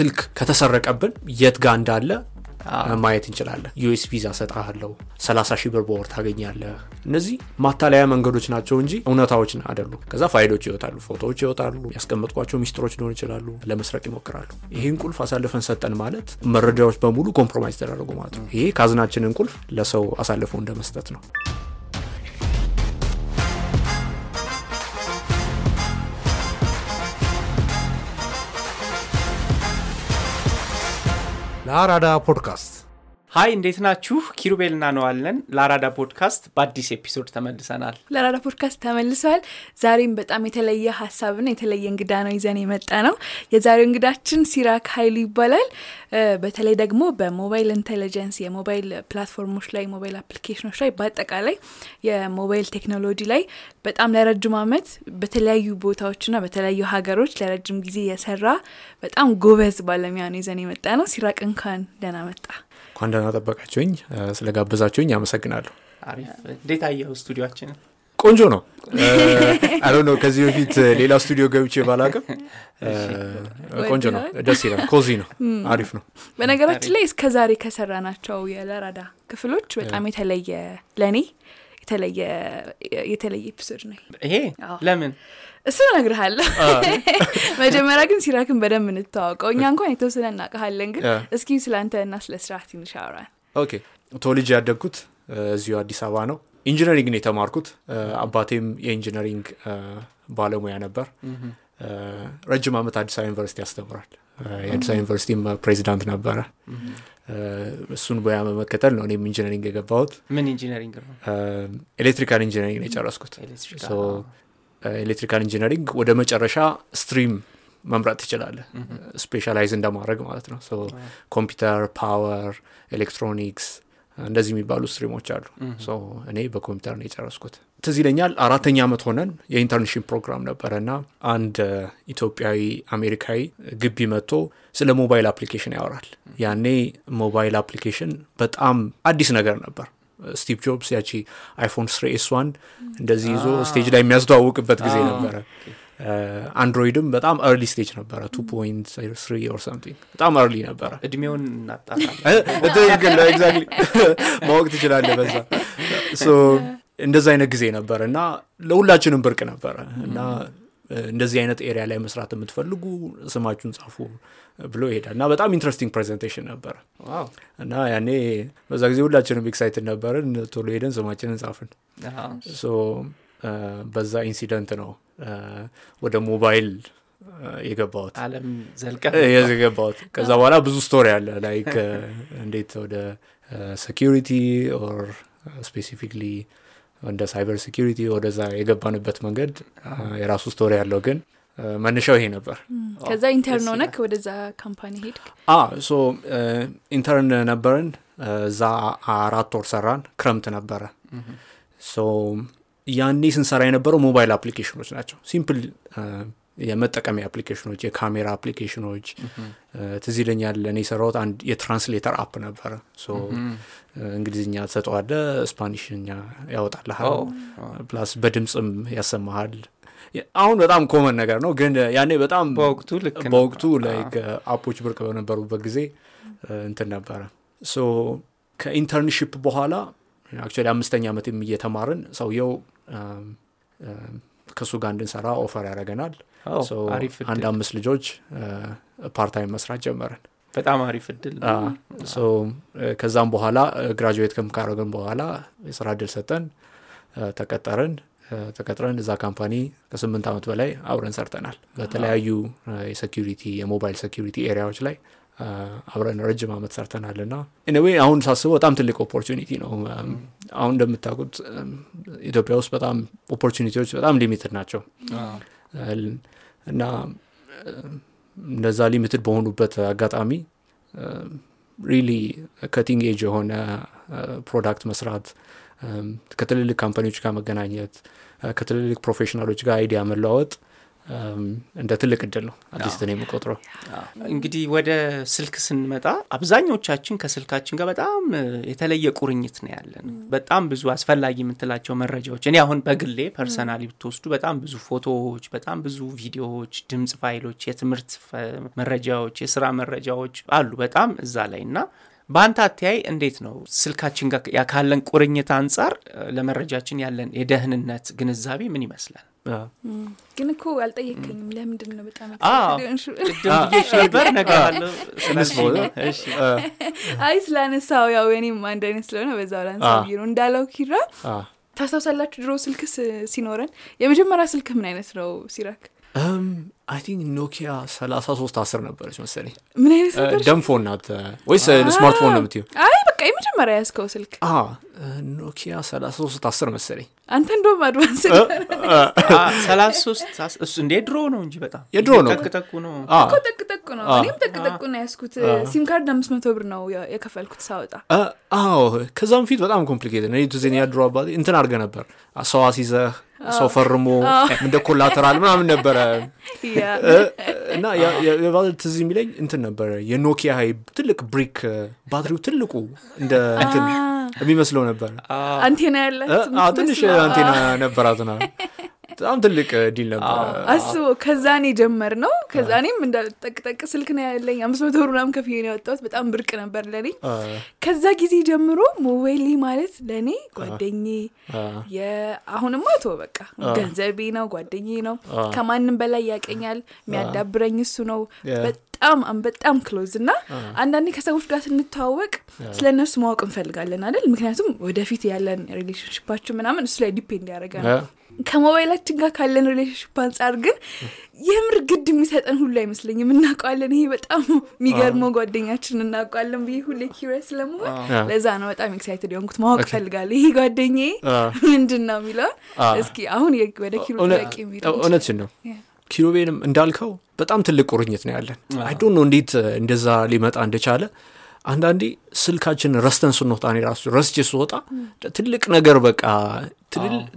ስልክ ከተሰረቀብን የት ጋር እንዳለ ማየት እንችላለን። US ቪዛ ሰጣለው 30 ሺህ ብር በወር ታገኛለህ። እነዚህ ማታለያ መንገዶች ናቸው እንጂ እውነታዎች አይደሉም። ከዛ ፋይሎች ይወጣሉ፣ ፎቶዎች ይወጣሉ፣ ያስቀመጥኳቸው ሚስጥሮች ሊሆን ይችላሉ። ለመስረቅ ይሞክራሉ። ይህን ቁልፍ አሳልፈን ሰጠን ማለት መረጃዎች በሙሉ compromise ተደረጉ ማለት ነው። ይሄ ካዝናችንን ቁልፍ ለሰው አሳልፈው እንደ መስጠት ነው። ለአራዳ podcast hi እንዴት ናችሁ? ኪሩቤል እናነዋለን። ለአራዳ ፖድካስት በአዲስ episode ተመልሰናል። ለራዳ ፖድካስት ተመልሰዋል። ዛሬም በጣም የተለየ ሀሳብና የተለየ እንግዳ ነው ይዘን የመጣ ነው። የዛሬው እንግዳችን ሲራክ ሀይሉ ይባላል። በተለይ ደግሞ በ mobile intelligence የ mobile platform ኦች ላይ mobile application ኦች ላይ በአጠቃላይ የሞባይል ቴክኖሎጂ ላይ በጣም ለረጅም ዓመት በተለያዩ ቦታዎችና በተለያዩ ሀገሮች ለረጅም ጊዜ የሰራ በጣም ጎበዝ ባለሙያ ነው ይዘን የመጣ ነው። ሲራክ እንኳን ደህና መጣ። እንኳን ደህና ጠበቃችሁኝ። ስለጋበዛችሁኝ አመሰግናለሁ። አሪፍ። እንዴት አየው ስቱዲዮችንን? ቆንጆ ነው። አይ ነው ከዚህ በፊት ሌላ ስቱዲዮ ገብቼ ባላቅም ቆንጆ ነው፣ ደስ ይላል፣ cozy ነው፣ አሪፍ ነው። በነገራችን ላይ እስከ ዛሬ ከሰራ ናቸው የለራዳ ክፍሎች በጣም የተለየ ለእኔ የተለየ የተለየ episode ነው ይሄ። ለምን እሱ እነግርሃለሁ። መጀመሪያ ግን ሲራክን በደንብ እንተዋወቀው። እኛ እንኳን የተወሰነ እናውቅሃለን፣ ግን እስኪ ስለ አንተ እና ስለ ስራ ትንሽ አውራን። okay ተወልጄ ያደግኩት እዚሁ አዲስ አበባ ነው። engineering ነው የተማርኩት። አባቴም የ engineering ባለሙያ ነበር። ረጅም ዓመት አዲስ አበባ ዩኒቨርሲቲ ያስተምራል። የአዲስ አበባ ዩኒቨርሲቲም ፕሬዚዳንት ነበረ። እሱን ሙያ በመከተል ነው እኔም engineering የገባሁት። ምን engineering ነው? electrical engineering ነው የጨረስኩት። electrical engineering ወደ መጨረሻ stream መምረጥ ትችላለህ፣ specialize እንደማድረግ ማለት ነው። computer፣ power፣ electronics እንደዚህ የሚባሉ stream ኦች አሉ። እኔ በኮምፒውተር ነው የጨረስኩት። ትዝ ይለኛል አራተኛ ዓመት ሆነን የ internship program ነበረ እና አንድ ኢትዮጵያዊ አሜሪካዊ ግቢ መጥቶ ስለ mobile application ያወራል። ያኔ mobile application በጣም አዲስ ነገር ነበር። ስቲቭ ጆብስ ያቺ iPhone 3S ዋን እንደዚህ ይዞ stage ላይ የሚያስተዋውቅበት ጊዜ ነበረ። Android ም በጣም early stage ነበረ። two point three or something በጣም early ነበረ። እድሜውን እናጣራለን። ትክክል exactly ማወቅ ትችላለህ በዛ እንደዚ አይነት ጊዜ ነበረ እና ለሁላችንም ብርቅ ነበረ እና እንደዚህ አይነት area ላይ መስራት የምትፈልጉ ስማችሁን ጻፉ ብሎ ይሄዳል እና በጣም interesting presentation ነበረ እና ያኔ በዛ ጊዜ ሁላችንም excited ነበርን። ቶሎ ሄደን ስማችንን ጻፍን። በዛ incident ነው ወደ ሞባይል የገባሁት አለም ዘልቀ የገባሁት። ከዛ በኋላ ብዙ story አለ like እንዴት ወደ security or specifically እንደ cyber security ወደዛ የገባንበት መንገድ የራሱ story ያለው ግን መነሻው ይሄ ነበር። ከዛ intern ሆነክ ወደዛ company ሄድክ? so intern ነበርን። እዛ አራት ወር ሰራን። ክረምት ነበረ። so ያኔ ስንሰራ የነበረው mobile application ኦች ናቸው። simple የመጠቀሚያ application ኦች፣ የካሜራ application ኦች። ትዝ ይለኛል እኔ የሰራሁት አንድ የ translator app ነበረ። እንግሊዝኛ ትሰጠዋለ፣ ስፓኒሽኛ ያወጣልሃል፣ plus በድምፅም ያሰማሃል። አሁን በጣም common ነገር ነው፣ ግን ያኔ በጣም በወቅቱ ልክ በወቅቱ like app ኦች ብርቅ በነበሩበት ጊዜ እንትን ነበረ። so ከ internship በኋላ actually አምስተኛ ዓመትም እየተማርን ሰውየው ከእሱ ጋር እንድንሰራ offer ያደርገናል። አንድ አምስት ልጆች part time መስራት ጀመርን። በጣም አሪፍ እድል ከዛም በኋላ graduate ካረግን በኋላ የስራ እድል ሰጠን፣ ተቀጠርን። ተቀጥረን እዛ company ከስምንት ዓመት በላይ አብረን ሰርተናል። በተለያዩ የ security የሞባይል security area ዎች ላይ አብረን ረጅም ዓመት ሰርተናል እና in a way አሁን ሳስበው በጣም ትልቅ opportunity ነው። አሁን እንደምታውቁት ኢትዮጵያ ውስጥ በጣም opportunity ዎች በጣም limited ናቸው እና እንደዛ limited በሆኑበት አጋጣሚ really cutting edge የሆነ product መስራት ከትልልቅ company ዎች ጋር መገናኘት ከትልልቅ professional ኦች ጋር idea መለዋወጥ እንደ ትልቅ እድል ነው አዲስ ነው የምቆጥረው እንግዲህ ወደ ስልክ ስንመጣ አብዛኞቻችን ከስልካችን ጋር በጣም የተለየ ቁርኝት ነው ያለን። በጣም ብዙ አስፈላጊ የምትላቸው መረጃዎች እኔ አሁን በግሌ personally ብትወስዱ በጣም ብዙ ፎቶዎች፣ በጣም ብዙ ቪዲዮዎች፣ ድምፅ ፋይሎች፣ የትምህርት ፈ- መረጃዎች፣ የስራ መረጃዎች አሉ በጣም እዛ ላይ እና በአንተ አተያይ እንዴት ነው ስልካችን ጋር ካለን ቁርኝት አንጻር ለመረጃችን ያለን የደህንነት ግንዛቤ ምን ይመስላል? ግን እኮ አልጠየከኝም። ለምንድን ነው በጣም ነበር ነገር አይ ስላነሳው ያው የኔም አንድ አይነት ስለሆነ በዛው ብዬ ነው። እንዳለው ኪራ ታስታውሳላችሁ ድሮ ስልክ ስ- ሲኖረን? የመጀመሪያ ስልክ ምን አይነት ነው ሲራክ? እም፣ I think ኖኪያ ሰላሳ ሶስት አስር ነበረች መሰለኝ። ምን አይነት ነበር? ናት። ወይስ ስማርትፎን ነው የምትይው? አይ በቃ የመጀመሪያ ያዝከው ስልክ ኖኪያ ሰላሳ ሶስት አስር መሰለኝ። አንተ እንደውም advance ሰላሳ ሶስት እሱ እንዴ? ድሮ ነው እንጂ በጣም የድሮ ነው። ጠቅጠቁ ነው። እኮ ጠቅጠቁ ነው። እኔም ጠቅጠቁ ነው ያዝኩት። ሲም ካርድ አምስት መቶ ብር ነው የከፈልኩት ሳወጣ። እ፣ አዎ። ከዛም ፊት በጣም ኮምፕሊኬትድ እኔ ቱዜን ያድሮ አባቴ እንትን አድርገ ነበር። ሰው አስይዘህ ሰው ፈርሞ እንደ ኮላተራል ምናምን ነበረ። እና የባለ ትዝ የሚለኝ እንትን ነበረ። የኖኪያ ሀይ ትልቅ ብሪክ ባትሪው ትልቁ እንደ እንትን የሚመስለው ነበረ አንቴና ያላት ትንሽ አንቴና አዎ። ነበራትና በጣም ትልቅ ዲል ነበረ. አስቦ ከዛኔ ጀመር ነው ከዛ እኔም እንዳልጠቅጠቅ ስልክ ነው ያለኝ። አምስት መቶ ብር ምናምን ከፍዬ ነው ያወጣሁት በጣም ብርቅ ነበር ለኔ። ከዛ ጊዜ ጀምሮ ሞባይሌ ማለት ለእኔ ጓደኜ አ፣ የአሁንማ ቶ በቃ ገንዘቤ ነው ጓደኜ ነው። ከማንም በላይ ያቀኛል የሚያዳብረኝ እሱ ነው። በጣም በጣም close እና አንዳንዴ ከሰዎች ጋር ስንተዋወቅ ስለ እነሱ ማወቅ እንፈልጋለን አይደል? ምክንያቱም ወደፊት ያለን relationship ኣችን ምናምን እሱ ላይ depend ያደርጋል አ፣ ከሞባይላችን ጋር ካለን relationship አንጻር ግን የምር ግድ የሚሰጠን ሁሉ አይመስለኝም። እናውቀዋለን። ይሄ በጣም የሚገርመው ጓደኛችን እናውቀዋለን ብዬ ሁሌ curious ስለመሆን ለዛ ነው በጣም excited የሆንኩት። ማወቅ ፈልጋለሁ ይሄ ጓደኛዬ አ። ምንድን ነው የሚለውን እስኪ አሁን የ- ወደ ኪሩ ጥያቄ የሚሄድ እውነትሽን ነው። yeah። ኪሩቤልም እንዳልከው በጣም ትልቅ ቁርኝት ነው ያለን። I don't know እንዴት እንደዛ ሊመጣ እንደቻለ አንዳንዴ ስልካችን ረስተን ስንወጣ እኔ ራሱ ረስቼ ስወጣ ትልቅ ነገር በቃ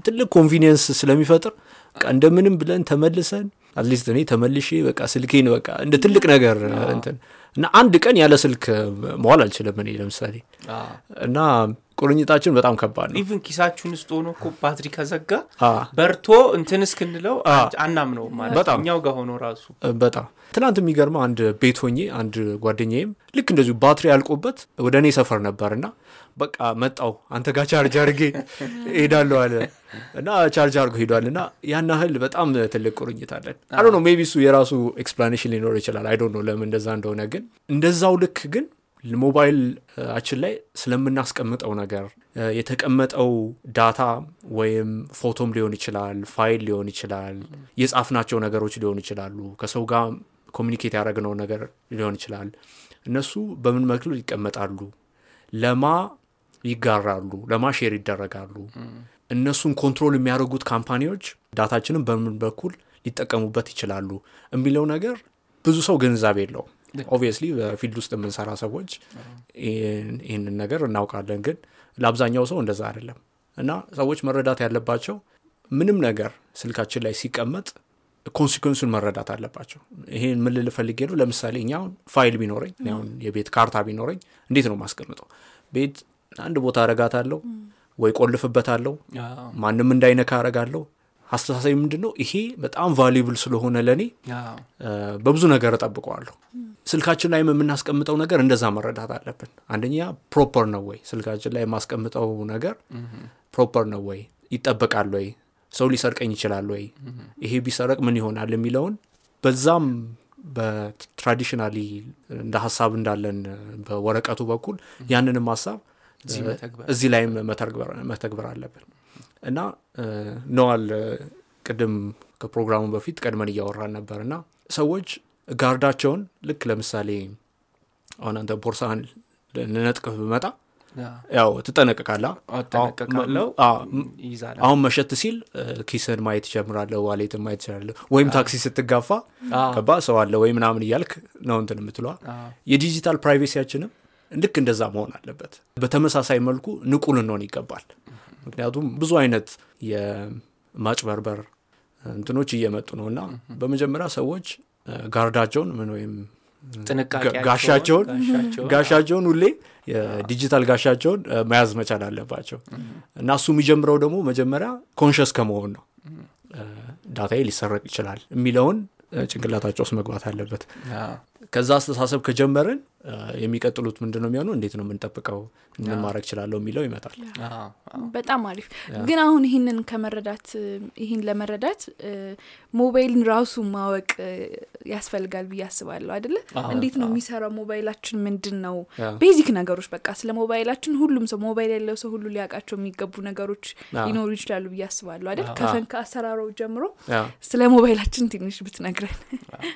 ትልቅ convenience ስለሚፈጥር እንደምንም ብለን ተመልሰን at least እኔ ተመልሼ በቃ ስልኬን በቃ እንደ ትልቅ ነገር እንትን እና አንድ ቀን ያለ ስልክ መዋል አልችልም እኔ ለምሳሌ እና ቁርኝታችን በጣም ከባድ ነው። even ኪሳችሁን ውስጥ ሆኖ እኮ ባትሪ ከዘጋ በርቶ እንትን እስክንለው አናምነው ማለት እኛው ጋር ሆኖ ራሱ። በጣም ትናንት የሚገርመው አንድ ቤት ሆኜ አንድ ጓደኛዬም ልክ እንደዚሁ ባትሪ ያልቆበት ወደ እኔ ሰፈር ነበርና በቃ መጣው አንተ ጋር ቻርጅ አድርጌ ሄዳለሁ አለ። እና ቻርጅ አድርጎ ሄዷል። እና ያን ያህል በጣም ትልቅ ቁርኝት አለን። I don't know maybe እሱ የራሱ explanation ሊኖር ይችላል። አይ ነው ለምን እንደዛ እንደሆነ ግን እንደዛው ልክ ግን ሞባይላችን ላይ ስለምናስቀምጠው ነገር የተቀመጠው data ወይም ፎቶም ሊሆን ይችላል ፋይል ሊሆን ይችላል የጻፍናቸው ነገሮች ሊሆኑ ይችላሉ ከሰው ጋር communicate ያደረግነው ነገር ሊሆን ይችላል። እነሱ በምን መልኩ ይቀመጣሉ? ለማን ይጋራሉ ለማን share ይደረጋሉ። እነሱን control የሚያደርጉት company ዎች data ኣችንን በምን በኩል ሊጠቀሙበት ይችላሉ የሚለው ነገር ብዙ ሰው ግንዛቤ የለውም obviously በ field ውስጥ የምንሰራ ሰዎች ይህን- ይህንን ነገር እናውቃለን። ግን ለአብዛኛው ሰው እንደዛ አይደለም። እና ሰዎች መረዳት ያለባቸው ምንም ነገር ስልካችን ላይ ሲቀመጥ consequence ኡን መረዳት አለባቸው። ይሄን ምን ልል ፈልጌ ነው? ለምሳሌ እኛ አሁን ፋይል ቢኖረኝ አሁን የቤት ካርታ ቢኖረኝ እንዴት ነው ማስቀምጠው ቤት አንድ ቦታ አረጋታለሁ ወይ ቆልፍበታለሁ? ማንም እንዳይነካ አረጋለሁ አስተሳሰቢ ምንድን ነው ይሄ በጣም valuable ስለሆነ ለእኔ በብዙ ነገር እጠብቀዋለሁ። ስልካችን ላይ የምናስቀምጠው ነገር እንደዛ መረዳት አለብን። አንደኛ proper ነው ወይ? ስልካችን ላይ የማስቀምጠው ነገር proper ነው ወይ? ይጠበቃል ወይ? ሰው ሊሰርቀኝ ይችላል ወይ? ይሄ ቢሰረቅ ምን ይሆናል የሚለውን በዛም በትራዲሽናሊ እንደ ሀሳብ እንዳለን በወረቀቱ በኩል ያንንም ሀሳብ እዚህ ላይም መተግበር አለብን እና ነዋል ቅድም ከፕሮግራሙ በፊት ቀድመን እያወራን ነበር እና ሰዎች ጋርዳቸውን ልክ ለምሳሌ አሁን አንተ ቦርሳህን ልነጥቅህ ብመጣ ያው ትጠነቀቃላ አሁን መሸት ሲል እ፣ ኪስህን ማየት ይጀምራለህ wallet ህን ማየት ይችላለህ ወይም ታክሲ ስትጋፋ ገባ ሰው አለ ወይ ምናምን እያልክ ነው እንትን የምትለዋ። የ digital privacy ያችንም ልክ እንደዛ መሆን አለበት። በተመሳሳይ መልኩ ንቁ ልንሆን ይገባል ምክንያቱም ብዙ አይነት የማጭበርበር እንትኖች እየመጡ ነው እና በመጀመሪያ ሰዎች guard ኣቸውን ምን ወይም ጋሻቸውን ጋሻቸውን ሁሌ የዲጂታል ጋሻቸውን መያዝ መቻል አለባቸው። እና እሱ የሚጀምረው ደግሞ መጀመሪያ ኮንሽስ ከመሆን ነው። ዳታዬ ሊሰረቅ ይችላል የሚለውን ጭንቅላታቸው ውስጥ መግባት አለበት ከዛ አስተሳሰብ ከጀመርን የሚቀጥሉት ምንድን ነው የሚሆነው? እንዴት ነው የምንጠብቀው? ምን ማድረግ ችላለሁ የሚለው ይመጣል። በጣም አሪፍ። ግን አሁን ይህንን ከመረዳት ይህን ለመረዳት ሞባይልን ራሱ ማወቅ ያስፈልጋል ብዬ አስባለሁ አይደለ? እንዴት ነው የሚሰራው? ሞባይላችን ምንድን ነው basic ነገሮች በቃ ስለ ሞባይላችን ሁሉም ሰው ሞባይል ያለው ሰው ሁሉ ሊያውቃቸው የሚገቡ ነገሮች ሊኖሩ ይችላሉ ብዬ አስባለሁ አይደል? ከፈን ከአሰራሩ ጀምሮ ስለ ሞባይላችን ትንሽ ብትነግረን።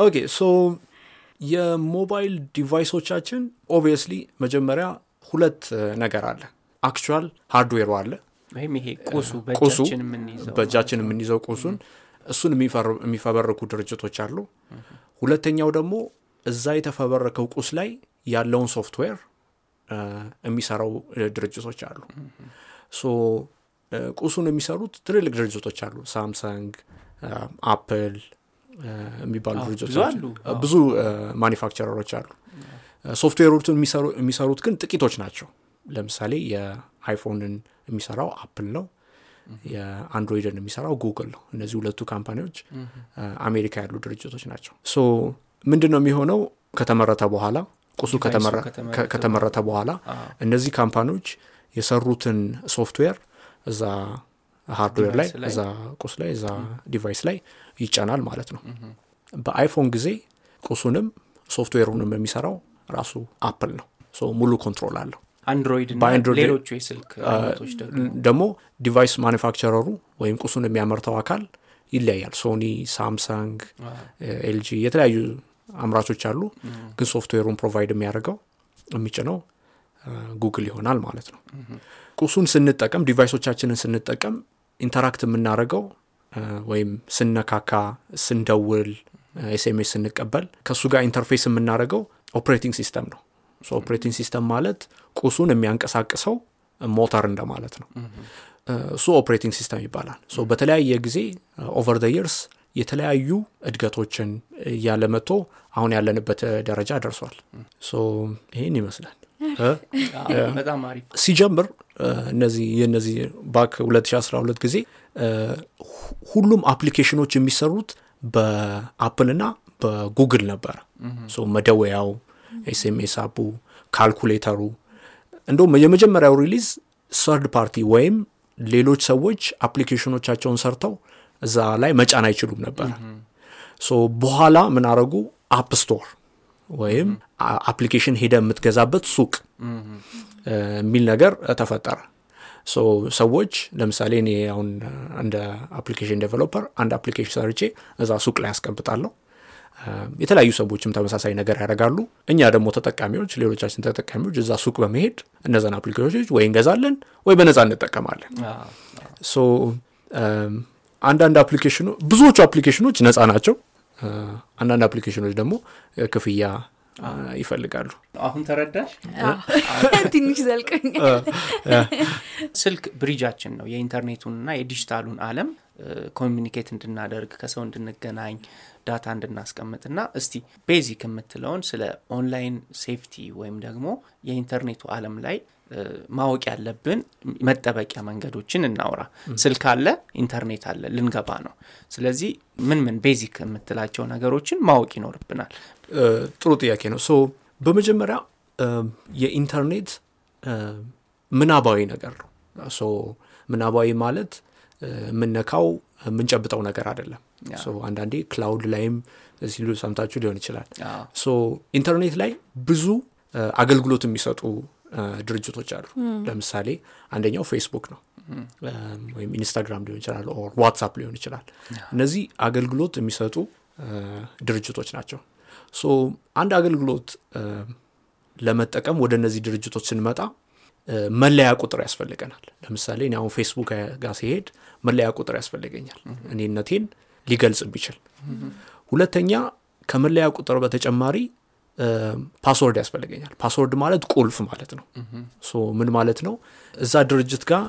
OK so የሞባይል device ኦቻችን obviously መጀመሪያ ሁለት ነገር አለ። actual ሃርድዌሩ አለ። ወይም ይሄ ቁሱ በእጃችን የምንይዘው ቁሱን እሱን የሚፈበረኩ ድርጅቶች አሉ። ሁለተኛው ደግሞ እዛ የተፈበረከው ቁስ ላይ ያለውን ሶፍትዌር የሚሰራው ድርጅቶች አሉ። so ቁሱን የሚሰሩት ትልልቅ ድርጅቶች አሉ። ሳምሰንግ አፕል የሚባሉ ድርጅቶች ብዙ manufacturer ኦች አሉ። ሶፍትዌሮችን የሚሰሩት ግን ጥቂቶች ናቸው። ለምሳሌ የአይፎንን የሚሰራው አፕል ነው። የአንድሮይድን የሚሰራው ጉግል ነው። እነዚህ ሁለቱ company ዎች አሜሪካ ያሉ ድርጅቶች ናቸው። so ምንድን ነው የሚሆነው? ከተመረተ በኋላ ቁሱ ከተመረተ በኋላ እነዚህ company ዎች የሰሩትን ሶፍትዌር እዛ ሃርድዌር ላይ እዛ ቁስ ላይ እዛ device ላይ ይጫናል ማለት ነው። በአይፎን ጊዜ ቁሱንም ሶፍትዌሩንም የሚሰራው ራሱ አፕል ነው። ሙሉ control አለው። አንድሮይድ ሌሎቹ የስልክ ደግሞ? device manufacturer ኡ ወይም ቁሱን የሚያመርተው አካል ይለያያል። ሶኒ ሳምሰንግ ኤልጂ የተለያዩ አምራቾች አሉ። ግን ሶፍትዌሩን provide የሚያደርገው የሚጭነው ጉግል ይሆናል ማለት ነው። ቁሱን ስንጠቀም device ኦቻችንን ስንጠቀም interact የምናደርገው ወይም ስንነካካ ስንደውል SMS ስንቀበል ከእሱ ጋር interface የምናደርገው operating system ነው። operating system ማለት ቁሱን የሚያንቀሳቅሰው ሞተር እንደማለት ነው። እሱ operating system ይባላል። so በተለያየ ጊዜ over the years የተለያዩ እድገቶችን እያለ መጥቶ አሁን ያለንበት ደረጃ ደርሷል። so ይህን ይመስላል። እ? በጣም አሪፍ። ሲጀምር እነዚህ የነዚህ back 2012 ጊዜ ሁሉም application ኦች የሚሰሩት በአፕል እና በጉግል ነበረ መደወያው SMS app ኡ calculator ኡ እንደውም የመጀመሪያው release third party ወይም ሌሎች ሰዎች application ኦቻቸውን ሰርተው እዛ ላይ መጫን አይችሉም ነበረ so በኋላ ምን አረጉ? app store ወይም application ሄደህ የምትገዛበት ሱቅ የሚል ነገር ተፈጠረ። ሰዎች ለምሳሌ እኔ አሁን እንደ application developer አንድ application ሰርቼ እዛ ሱቅ ላይ ያስቀምጣለሁ የተለያዩ ሰዎችም ተመሳሳይ ነገር ያደርጋሉ። እኛ ደግሞ ተጠቃሚዎች ሌሎቻችን ተጠቃሚዎች እዛ ሱቅ በመሄድ እነዛን application ኦች ወይ እንገዛለን ወይ በነፃ እንጠቀማለን። አንዳንድ application ኦ ብዙዎቹ application ኦች ነፃ ናቸው። አንዳንድ application ኦች ደግሞ ክፍያ ይፈልጋሉ። አሁን ተረዳሽ? ትንሽ ዘልቀኝ። ስልክ bridge ኣችን ነው። የኢንተርኔቱንና የዲጂታሉን አለም communicate እንድናደርግ ከሰው እንድንገናኝ data እንድናስቀምጥና እስቲ basic የምትለውን ስለ online safety ወይም ደግሞ የኢንተርኔቱ አለም ላይ ማወቅ ያለብን መጠበቂያ መንገዶችን እናውራ። ስልክ አለ ኢንተርኔት አለ ልንገባ ነው። ስለዚህ ምን ምን basic የምትላቸው ነገሮችን ማወቅ ይኖርብናል። ጥሩ ጥያቄ ነው። so በመጀመሪያ የኢንተርኔት ምናባዊ ነገር ነው። so ምናባዊ ማለት የምነካው የምንጨብጠው ነገር አይደለም። አንዳንዴ cloud ላይም ሲሉ ሰምታችሁ ሊሆን ይችላል። so ኢንተርኔት ላይ ብዙ አገልግሎት የሚሰጡ ድርጅቶች አሉ። ለምሳሌ አንደኛው ፌስቡክ ነው። ወይም ኢንስታግራም ሊሆን ይችላል or ዋትሳፕ ሊሆን ይችላል። እነዚህ አገልግሎት የሚሰጡ ድርጅቶች ናቸው። so አንድ አገልግሎት ለመጠቀም ወደ እነዚህ ድርጅቶች ስንመጣ መለያ ቁጥር ያስፈልገናል። ለምሳሌ እኔ አሁን ፌስቡክ ጋር ስሄድ መለያ ቁጥር ያስፈልገኛል። እኔነቴን ሊገልጽ ቢችል። ሁለተኛ ከመለያ ቁጥር በተጨማሪ password ያስፈልገኛል password ማለት ቁልፍ ማለት ነው ምን ማለት ነው እዛ ድርጅት ጋር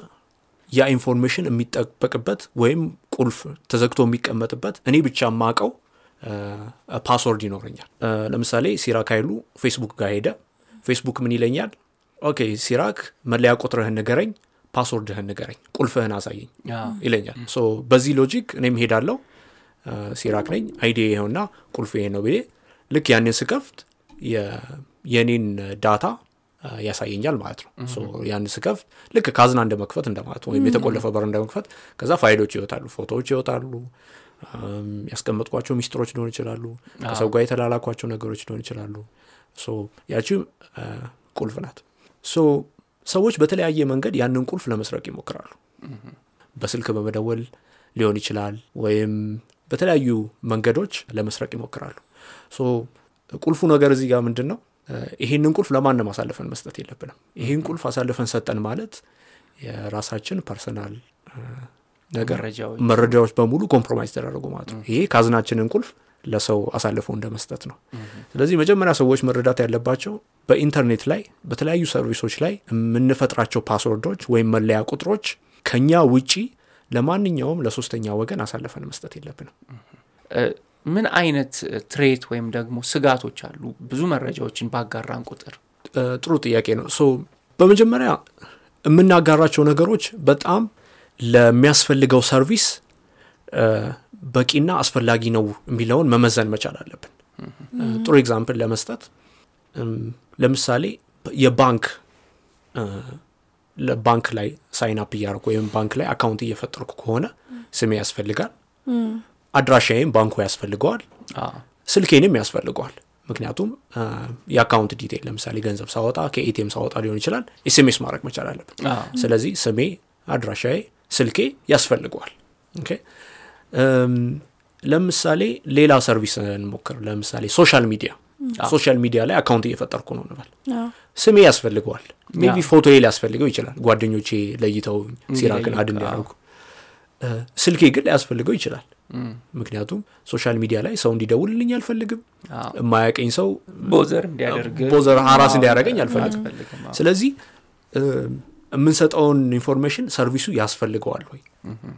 ያ information የሚጠበቅበት ወይም ቁልፍ ተዘግቶ የሚቀመጥበት እኔ ብቻ የማውቀው password ይኖረኛል። ለምሳሌ ሲራክ ኃይሉ ፌስቡክ ጋር ሄደ። ፌስቡክ ምን ይለኛል? OK ሲራክ መለያ ቁጥርህን ንገረኝ፣ password ህን ንገረኝ፣ ቁልፍህን አሳየኝ ይለኛል። so በዚህ logic እኔም ሄዳለሁ እ፣ ሲራክ ነኝ ID ይኸውና ቁልፍ ይሄ ነው ብዬ ልክ ያንን ስከፍት የኔን data ያሳየኛል ማለት ነው። so ያንን ስከፍት ልክ ካዝና እንደ መክፈት እንደማለት ወይም የተቆለፈ በር እንደ መክፈት ከዛ ፋይሎች ይወጣሉ፣ ፎቶዎች ይወጣሉ፣ ያስቀመጥኳቸው ሚስጥሮች ሊሆን ይችላሉ፣ ከሰው ጋር የተላላኳቸው ነገሮች ሊሆን ይችላሉ። ያቺ ቁልፍ ናት። so ሰዎች በተለያየ መንገድ ያንን ቁልፍ ለመስረቅ ይሞክራሉ። በስልክ በመደወል ሊሆን ይችላል ወይም በተለያዩ መንገዶች ለመስረቅ ይሞክራሉ። ቁልፉ ነገር እዚህ ጋር ምንድን ነው? ይሄንን ቁልፍ ለማንም አሳልፈን መስጠት የለብንም። ይህን ቁልፍ አሳልፈን ሰጠን ማለት የራሳችን personal ነገር መረጃዎች በሙሉ compromise ተደረጉ ማለት ነው። ይሄ ካዝናችንን ቁልፍ ለሰው አሳልፈው እንደ መስጠት ነው። ስለዚህ መጀመሪያ ሰዎች መረዳት ያለባቸው በኢንተርኔት ላይ በተለያዩ service ኦች ላይ የምንፈጥራቸው password ኦች ወይም መለያ ቁጥሮች ከኛ ውጪ ለማንኛውም ለሶስተኛ ወገን አሳልፈን መስጠት የለብንም። ምን አይነት threat ወይም ደግሞ ስጋቶች አሉ? ብዙ መረጃዎችን ባጋራን ቁጥር ጥሩ ጥያቄ ነው። so በመጀመሪያ የምናጋራቸው ነገሮች በጣም ለሚያስፈልገው service በቂና አስፈላጊ ነው የሚለውን መመዘን መቻል አለብን። ጥሩ example ለመስጠት ለምሳሌ የባንክ እ፣ ለባንክ ላይ sign up እያደረኩ ወይም ባንክ ላይ account እየፈጠርኩ ከሆነ ስሜ ያስፈልጋል፣ አድራሻዬም ባንኩ ያስፈልገዋል፣ ስልኬንም ያስፈልገዋል። ምክንያቱም የ account detail ለምሳሌ ገንዘብ ሳወጣ ከ ATM ሳወጣ ሊሆን ይችላል SMS ማድረግ መቻል አለብን። ስለዚህ ስሜ፣ አድራሻዬ፣ ስልኬ ያስፈልገዋል። ለምሳሌ ሌላ service እንሞክር። ለምሳሌ social media social media ላይ account እየፈጠርኩ ነው እንበል። ስሜ ያስፈልገዋል። maybe ፎቶዬ ሊያስፈልገው ይችላል። ጓደኞቼ ለይተው ሲራክን add እንዲያደርጉ ስልኬ ግን ላያስፈልገው ይችላል። ምክንያቱም social media ላይ ሰው እንዲደውልልኝ አልፈልግም። የማያቀኝ ሰው bother harass አዎ፣ እንዲያደርገኝ አልፈልግም። ስለዚህ የምንሰጠውን information service ኡ ያስፈልገዋል ወይ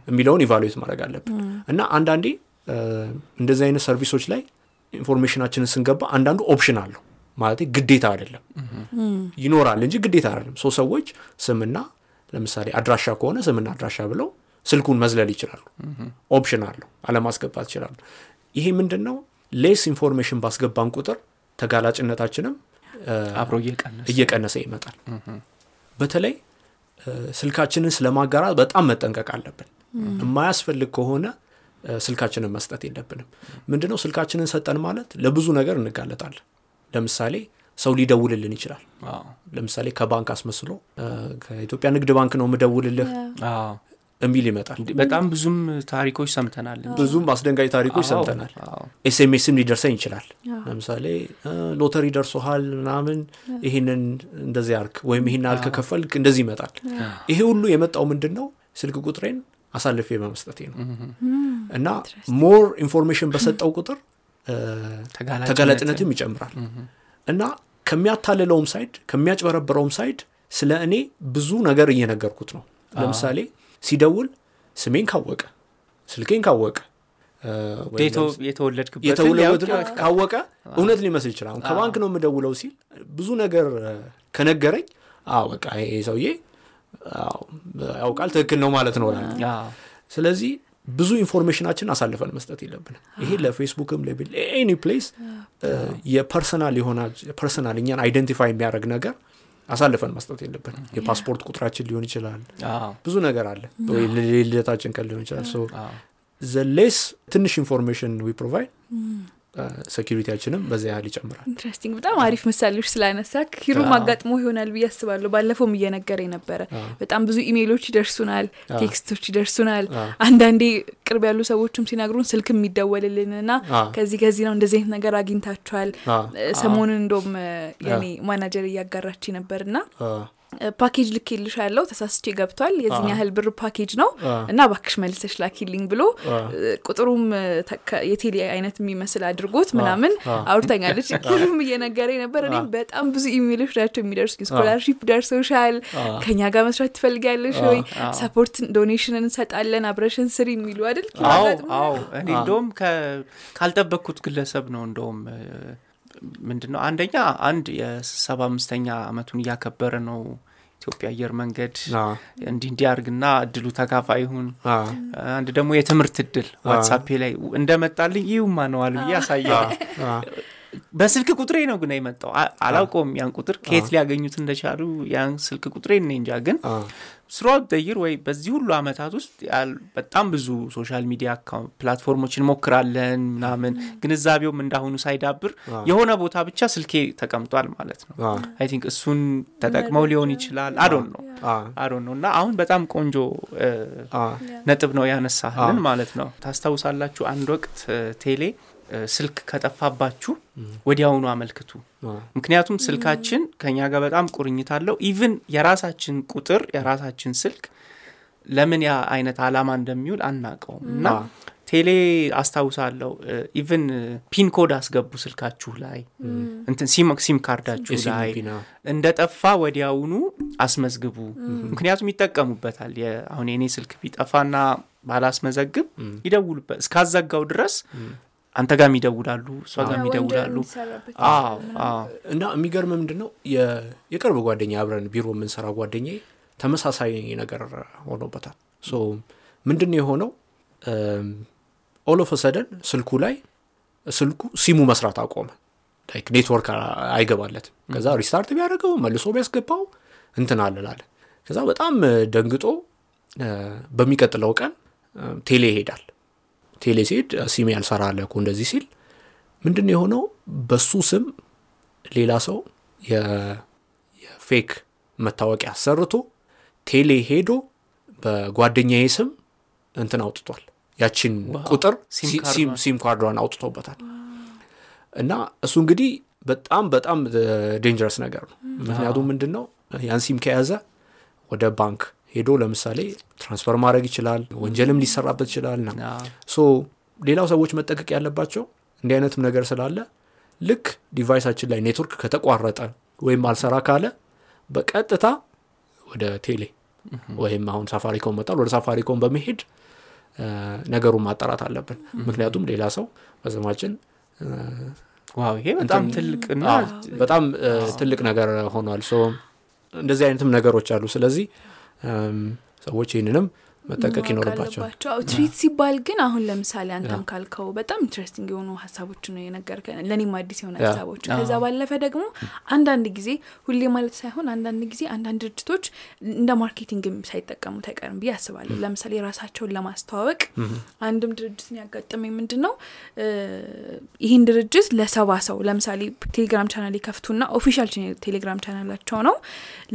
የሚለውን evaluate ማድረግ አለብን። እና አንዳንዴ እንደዚህ አይነት service ኦች ላይ information ኣችንን ስንገባ አንዳንዱ option አለው። ማለት ግዴታ አይደለም። ይኖራል እንጂ ግዴታ አይደለም። so ሰዎች ስምና ለምሳሌ አድራሻ ከሆነ ስምና አድራሻ ብለው ስልኩን መዝለል ይችላሉ። option አለው አለማስገባት ይችላሉ። ይሄ ምንድን ነው less information ባስገባን ቁጥር ተጋላጭነታችንም አብሮ እየቀነሰ ይመጣል። በተለይ ስልካችንን ስለማጋራት በጣም መጠንቀቅ አለብን። የማያስፈልግ ከሆነ ስልካችንን መስጠት የለብንም። ምንድነው? ስልካችንን ሰጠን ማለት ለብዙ ነገር እንጋለጣለን። ለምሳሌ ሰው ሊደውልልን ይችላል። አዎ፣ ለምሳሌ ከባንክ አስመስሎ ከኢትዮጵያ ንግድ ባንክ ነው የምደውልልህ? አዎ። የሚል ይመጣል። በጣም ብዙም ታሪኮች ሰምተናል። ብዙም አስደንጋጭ ታሪኮች ሰምተናል። SMS ም ሊደርሰኝ ይችላል። ለምሳሌ ሎተሪ ደርሶሃል ምናምን ይህንን እንደዚህ አርግ ወይም ይህን ያህል ክፈል እንደዚህ ይመጣል. ይሄ ሁሉ የመጣው ምንድን ነው ስልክ ቁጥሬን አሳልፌ በመስጠቴ ነው። እና more information በሰጠው ቁጥር ተጋላጭነትም ይጨምራል። እና ከሚያታልለውም side ከሚያጭበረብረውም side ስለ እኔ ብዙ ነገር እየነገርኩት ነው። ለምሳሌ ሲደውል ስሜን ካወቀ ስልኬን ካወቀ ይችላል። ካወቀ እውነት ሊመስል ይችላል። ከባንክ ነው የምደውለው ሲል ብዙ ነገር ከነገረኝ በቃ ይሄ ሰውዬ ያውቃል ትክክል ነው ማለት ነው ስለዚህ ብዙ information ኣችን አሳልፈን መስጠት የለብንም። ይሄ ለፌስቡክም any place የ personal የሆነ personal እኛን identify የሚያደርግ ነገር አሳልፈን መስጠት የለብንም። የፓስፖርት ቁጥራችን ሊሆን ይችላል። ብዙ ነገር አለ። ልደታችን ቀን ሊሆን ይችላል። the less ትንሽ information we provide security ያችንም በዚያ ያህል ይጨምራል። interesting በጣም አሪፍ ምሳሌዎች ስላነሳ አዎ። አጋጥሞ ይሆናል ብዬ አስባለሁ። ባለፈውም እየነገረ ነበረ። በጣም ብዙ ኢሜይሎች ይደርሱናል text ኦች ይደርሱናል። አንዳንዴ ቅርብ ያሉ ሰዎችም ሲነግሩን ስልክ የሚደወልልን አዎ። ከዚህ ከዚህ ነው እንደዚህ አይነት ነገር አግኝታችኋል። ሰሞኑን እንደም የኔ ማናጀር እያጋራች ነበር አዎ። ፓኬጅ ልክ ይልሽ ያለው ተሳስቼ ገብቷል። የዚህን ያህል ብር ፓኬጅ ነው። እና ባክሽ መልሰሽ ላኪልኝ ብሎ ቁጥሩም የቴሌ አይነት የሚመስል አድርጎት ምናምን አውርታኛለች። ኪሩም እየነገረ ነበር። እኔም በጣም ብዙ ኢሜሎች ናቸው የሚደርሱ scholarship ደርሰውሻል ከኛ ጋር መስራት ትፈልጊያለሽ ወይ? support donation እንሰጣለን አብረሽን ስሪ የሚሉ አይደል? እኔ እንደውም ካልጠበቅኩት ግለሰብ ነው እንደውም ምንድን ነው አንደኛ አንድ የሰባ አምስተኛ አመቱን እያከበረ ነው ኢትዮጵያ አየር መንገድ እንዲህ እንዲያርግና እድሉ ተካፋይ ይሁን አንድ ደግሞ የትምህርት እድል ዋትሳፔ ላይ እንደመጣልኝ ይሁማ ነዋል ብዬ ያሳያል በስልክ ቁጥሬ ነው ግን የመጣው። አላውቀውም ያን ቁጥር ከየት ሊያገኙት እንደቻሉ ያን ስልክ ቁጥሬ እኔ እንጃ። ግን ስሮት ደይር ወይ በዚህ ሁሉ አመታት ውስጥ በጣም ብዙ ሶሻል ሚዲያ ፕላትፎርሞች እንሞክራለን ምናምን ግንዛቤውም እንዳሁኑ ሳይዳብር የሆነ ቦታ ብቻ ስልኬ ተቀምጧል ማለት ነው። I think እሱን ተጠቅመው ሊሆን ይችላል። አዶን ነው አዶን ነው እና አሁን በጣም ቆንጆ ነጥብ ነው ያነሳህልን ማለት ነው። ታስታውሳላችሁ አንድ ወቅት ቴሌ ስልክ ከጠፋባችሁ ወዲያውኑ አመልክቱ። ምክንያቱም ስልካችን ከኛ ጋር በጣም ቁርኝት አለው። even የራሳችን ቁጥር የራሳችን ስልክ ለምን አይነት አላማ እንደሚውል አናቀውም እና ቴሌ አስታውሳለሁ even PIN code አስገቡ ስልካችሁ ላይ። እንትን SIM card ኣችሁ ላይ እንደ ጠፋ ወዲያውኑ አስመዝግቡ። ምክንያቱም ይጠቀሙበታል። አሁን የኔ ስልክ ቢጠፋና ባላስመዘግብ ይደውሉበት እስካዘጋው ድረስ አንተ ጋርም ይደውላሉ እሷ ጋርም ይደውላሉ እና የሚገርም ምንድን ነው የቅርብ ጓደኛ አብረን ቢሮ የምንሰራ ጓደኛ ተመሳሳይ ነገር ሆኖበታል። so ምንድን የሆነው? all of sudden ስልኩ ላይ ስልኩ ሲሙ መስራት አቆመ። like ኔትወርክ አይገባለትም። ከዛ restart ቢያደርገው መልሶ ቢያስገባው እንትን አልላለ ከዛ በጣም ደንግጦ በሚቀጥለው ቀን ቴሌ ይሄዳል ቴሌ ሲሄድ ሲም ያልሰራ አለ እኮ እንደዚህ ሲል ምንድን የሆነው? በሱ ስም ሌላ ሰው የ fake መታወቂያ አሰርቶ ቴሌ ሄዶ በጓደኛዬ ስም እንትን አውጥቷል። ያችን ቁጥር ሲም ካርዷን አውጥቶበታል። እና እሱ እንግዲህ በጣም በጣም dangerous ነገር ነው። ምክንያቱም ምንድን ነው ያን ሲም ከያዘ ወደ ባንክ ሄዶ ለምሳሌ transfer ማድረግ ይችላል ወንጀልም ሊሰራበት ይችላል ና so ሌላው ሰዎች መጠንቀቅ ያለባቸው እንዲህ አይነትም ነገር ስላለ ልክ device ኣችን ላይ ኔትወርክ ከተቋረጠ ወይም አልሰራ ካለ በቀጥታ ወደ ቴሌ ወይም አሁን ሳፋሪኮም መጥቷል ወደ ሳፋሪኮም በመሄድ ነገሩን ማጣራት አለብን። ምክንያቱም ሌላ ሰው በስማችን wow ይሄ በጣም ትልቅና በጣም ትልቅ ነገር ሆኗል። እንደዚህ አይነትም ነገሮች አሉ። ስለዚህ ሰዎች ይህንንም መጠንቀቅ ይኖርባቸው threat ሲባል ግን አሁን ለምሳሌ አንተም ካልከው በጣም interesting የሆኑ ሀሳቦች ነው የነገርከን። ለእኔም አዲስ የሆነ ሀሳቦች ከዛ ባለፈ ደግሞ አንዳንድ ጊዜ ሁሌ ማለት ሳይሆን አንዳንድ ጊዜ አንዳንድ ድርጅቶች እንደ marketing ም ሳይጠቀሙት አይቀርም ብዬ አስባለሁ። ለምሳሌ ራሳቸውን ለማስተዋወቅ አንድም ድርጅትን ያጋጠመኝ ምንድን ነው ይህን ድርጅት ለሰባ ሰው ለምሳሌ ቴሌግራም ቻናል ይከፍቱና official ቴሌግራም ቻናላቸው ነው።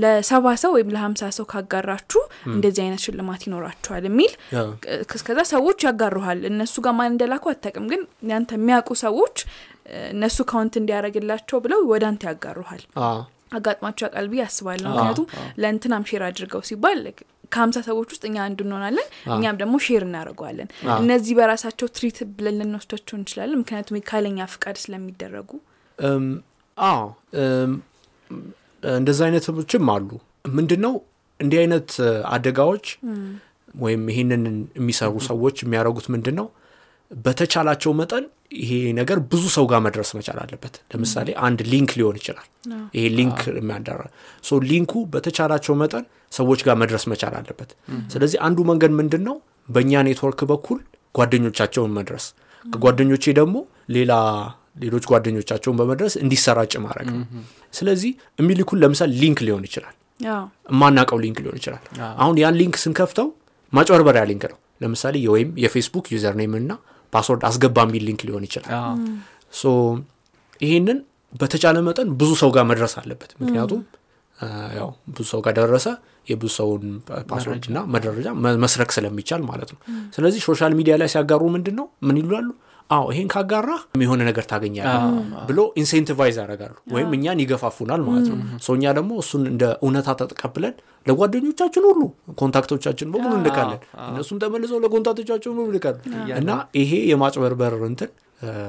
ለሰባ ሰው ወይም ለሀምሳ ሰው ካጋራችሁ እንደዚህ አይነት ሽልማት ይኖራችኋል የሚል ከዛ ሰዎች ያጋሩሃል። እነሱ ጋር ማን እንደላኩ አታቅም ግን ያንተ የሚያውቁ ሰዎች እነሱ count እንዲያደረግላቸው ብለው ወደ አንተ ያጋሩሃል። አጋጥሟቸው ያውቃል ብዬ አስባለሁ። ምክንያቱም ለእንትናም share አድርገው ሲባል ከሀምሳ ሰዎች ውስጥ እኛ አንዱ እንሆናለን እኛም ደግሞ share እናደርገዋለን። እነዚህ በራሳቸው threat ብለን ልንወስዳቸው እንችላለን። ምክንያቱም ካለኛ ፍቃድ ስለሚደረጉ። አዎ እንደዚ አይነቶችም አሉ። ምንድን ነው እንዲህ አይነት አደጋዎች ወይም ይህንን የሚሰሩ ሰዎች የሚያደርጉት ምንድን ነው በተቻላቸው መጠን ይሄ ነገር ብዙ ሰው ጋር መድረስ መቻል አለበት። ለምሳሌ አንድ link ሊሆን ይችላል። ይሄ link የሚያደረ link ኡ በተቻላቸው መጠን ሰዎች ጋር መድረስ መቻል አለበት። ስለዚህ አንዱ መንገድ ምንድን ነው በእኛ ኔትወርክ በኩል ጓደኞቻቸውን መድረስ። ከጓደኞቼ ደግሞ ሌላ ሌሎች ጓደኞቻቸውን በመድረስ እንዲሰራጭ ማድረግ ነው። ስለዚህ የሚልኩን ለምሳሌ link ሊሆን ይችላል። የማናቀው link ሊሆን ይችላል። አሁን ያን link ስንከፍተው ማጭበርበሪያ link ነው። ለምሳሌ ወይም የፌስቡክ username እና password አስገባ የሚል link ሊሆን ይችላል። so ይሄንን በተቻለ መጠን ብዙ ሰው ጋር መድረስ አለበት። ምክንያቱም ያው ብዙ ሰው ጋር ደረሰ የብዙ ሰውን password እና መረጃ መስረቅ ስለሚቻል ማለት ነው። ስለዚህ social media ላይ ሲያጋሩ ምንድን ነው ምን ይላሉ አዎ ይሄን ካጋራ የሆነ ነገር ታገኛለህ ብሎ incentivize ያደርጋሉ ወይም እኛን ይገፋፉናል ማለት ነው። ሰው እኛ ደግሞ እሱን እንደ እውነታ ተቀብለን ለጓደኞቻችን ሁሉ contact ኦቻችን በሙሉ እንልካለን። እነሱም ተመልሰው ለ contact ኦቻችን ሁሉ ይልካሉ። እና ይሄ የማጭበርበር እንትን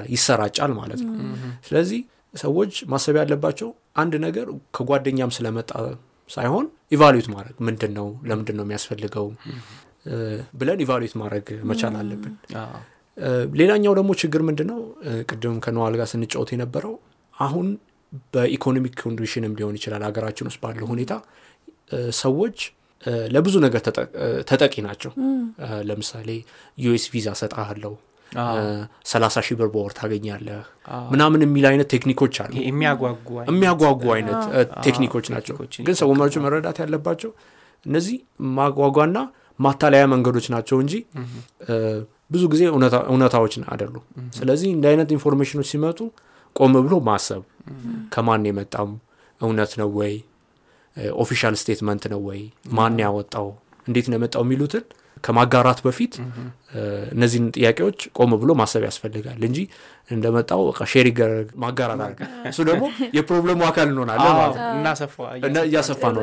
ይሰራጫል ማለት ነው። ስለዚህ ሰዎች ማሰብ ያለባቸው አንድ ነገር ከጓደኛም ስለመጣ ሳይሆን evaluate ማድረግ ምንድን ነው ለምንድን ነው የሚያስፈልገው ብለን evaluate ማድረግ መቻል አለብን ሌላኛው ደግሞ ችግር ምንድን ነው ቅድም ከነዋል ጋር ስንጫወት የነበረው አሁን በ economic condition ም ሊሆን ይችላል ሀገራችን ውስጥ ባለው ሁኔታ ሰዎች ለብዙ ነገር ተጠቂ ናቸው። ለምሳሌ US ቪዛ ሰጣለው ሰላሳ ሺህ ብር በወር ታገኛለህ ምናምን የሚል አይነት ቴክኒኮች አሉ። የሚያጓጉ አይነት ቴክኒኮች ናቸው። ግን ሰዎች መረዳት ያለባቸው እነዚህ ማጓጓና ማታለያ መንገዶች ናቸው እንጂ ብዙ ጊዜ እውነታ- እውነታዎች አይደሉም። ስለዚህ እንደዚህ አይነት information ኦች ሲመጡ ቆም ብሎ ማሰብ ከማን የመጣም እውነት ነው ወይ? official statement ነው ወይ? ማን ያወጣው? እንዴት ነው የመጣው የሚሉትን ከማጋራት በፊት እነዚህን ጥያቄዎች ቆም ብሎ ማሰብ ያስፈልጋል እንጂ እንደመጣው በቃ share ይደረግ ማጋራት አድርገ እሱ ደግሞ የ problem ኡ አካል እንሆናለን እያሰፋ ነው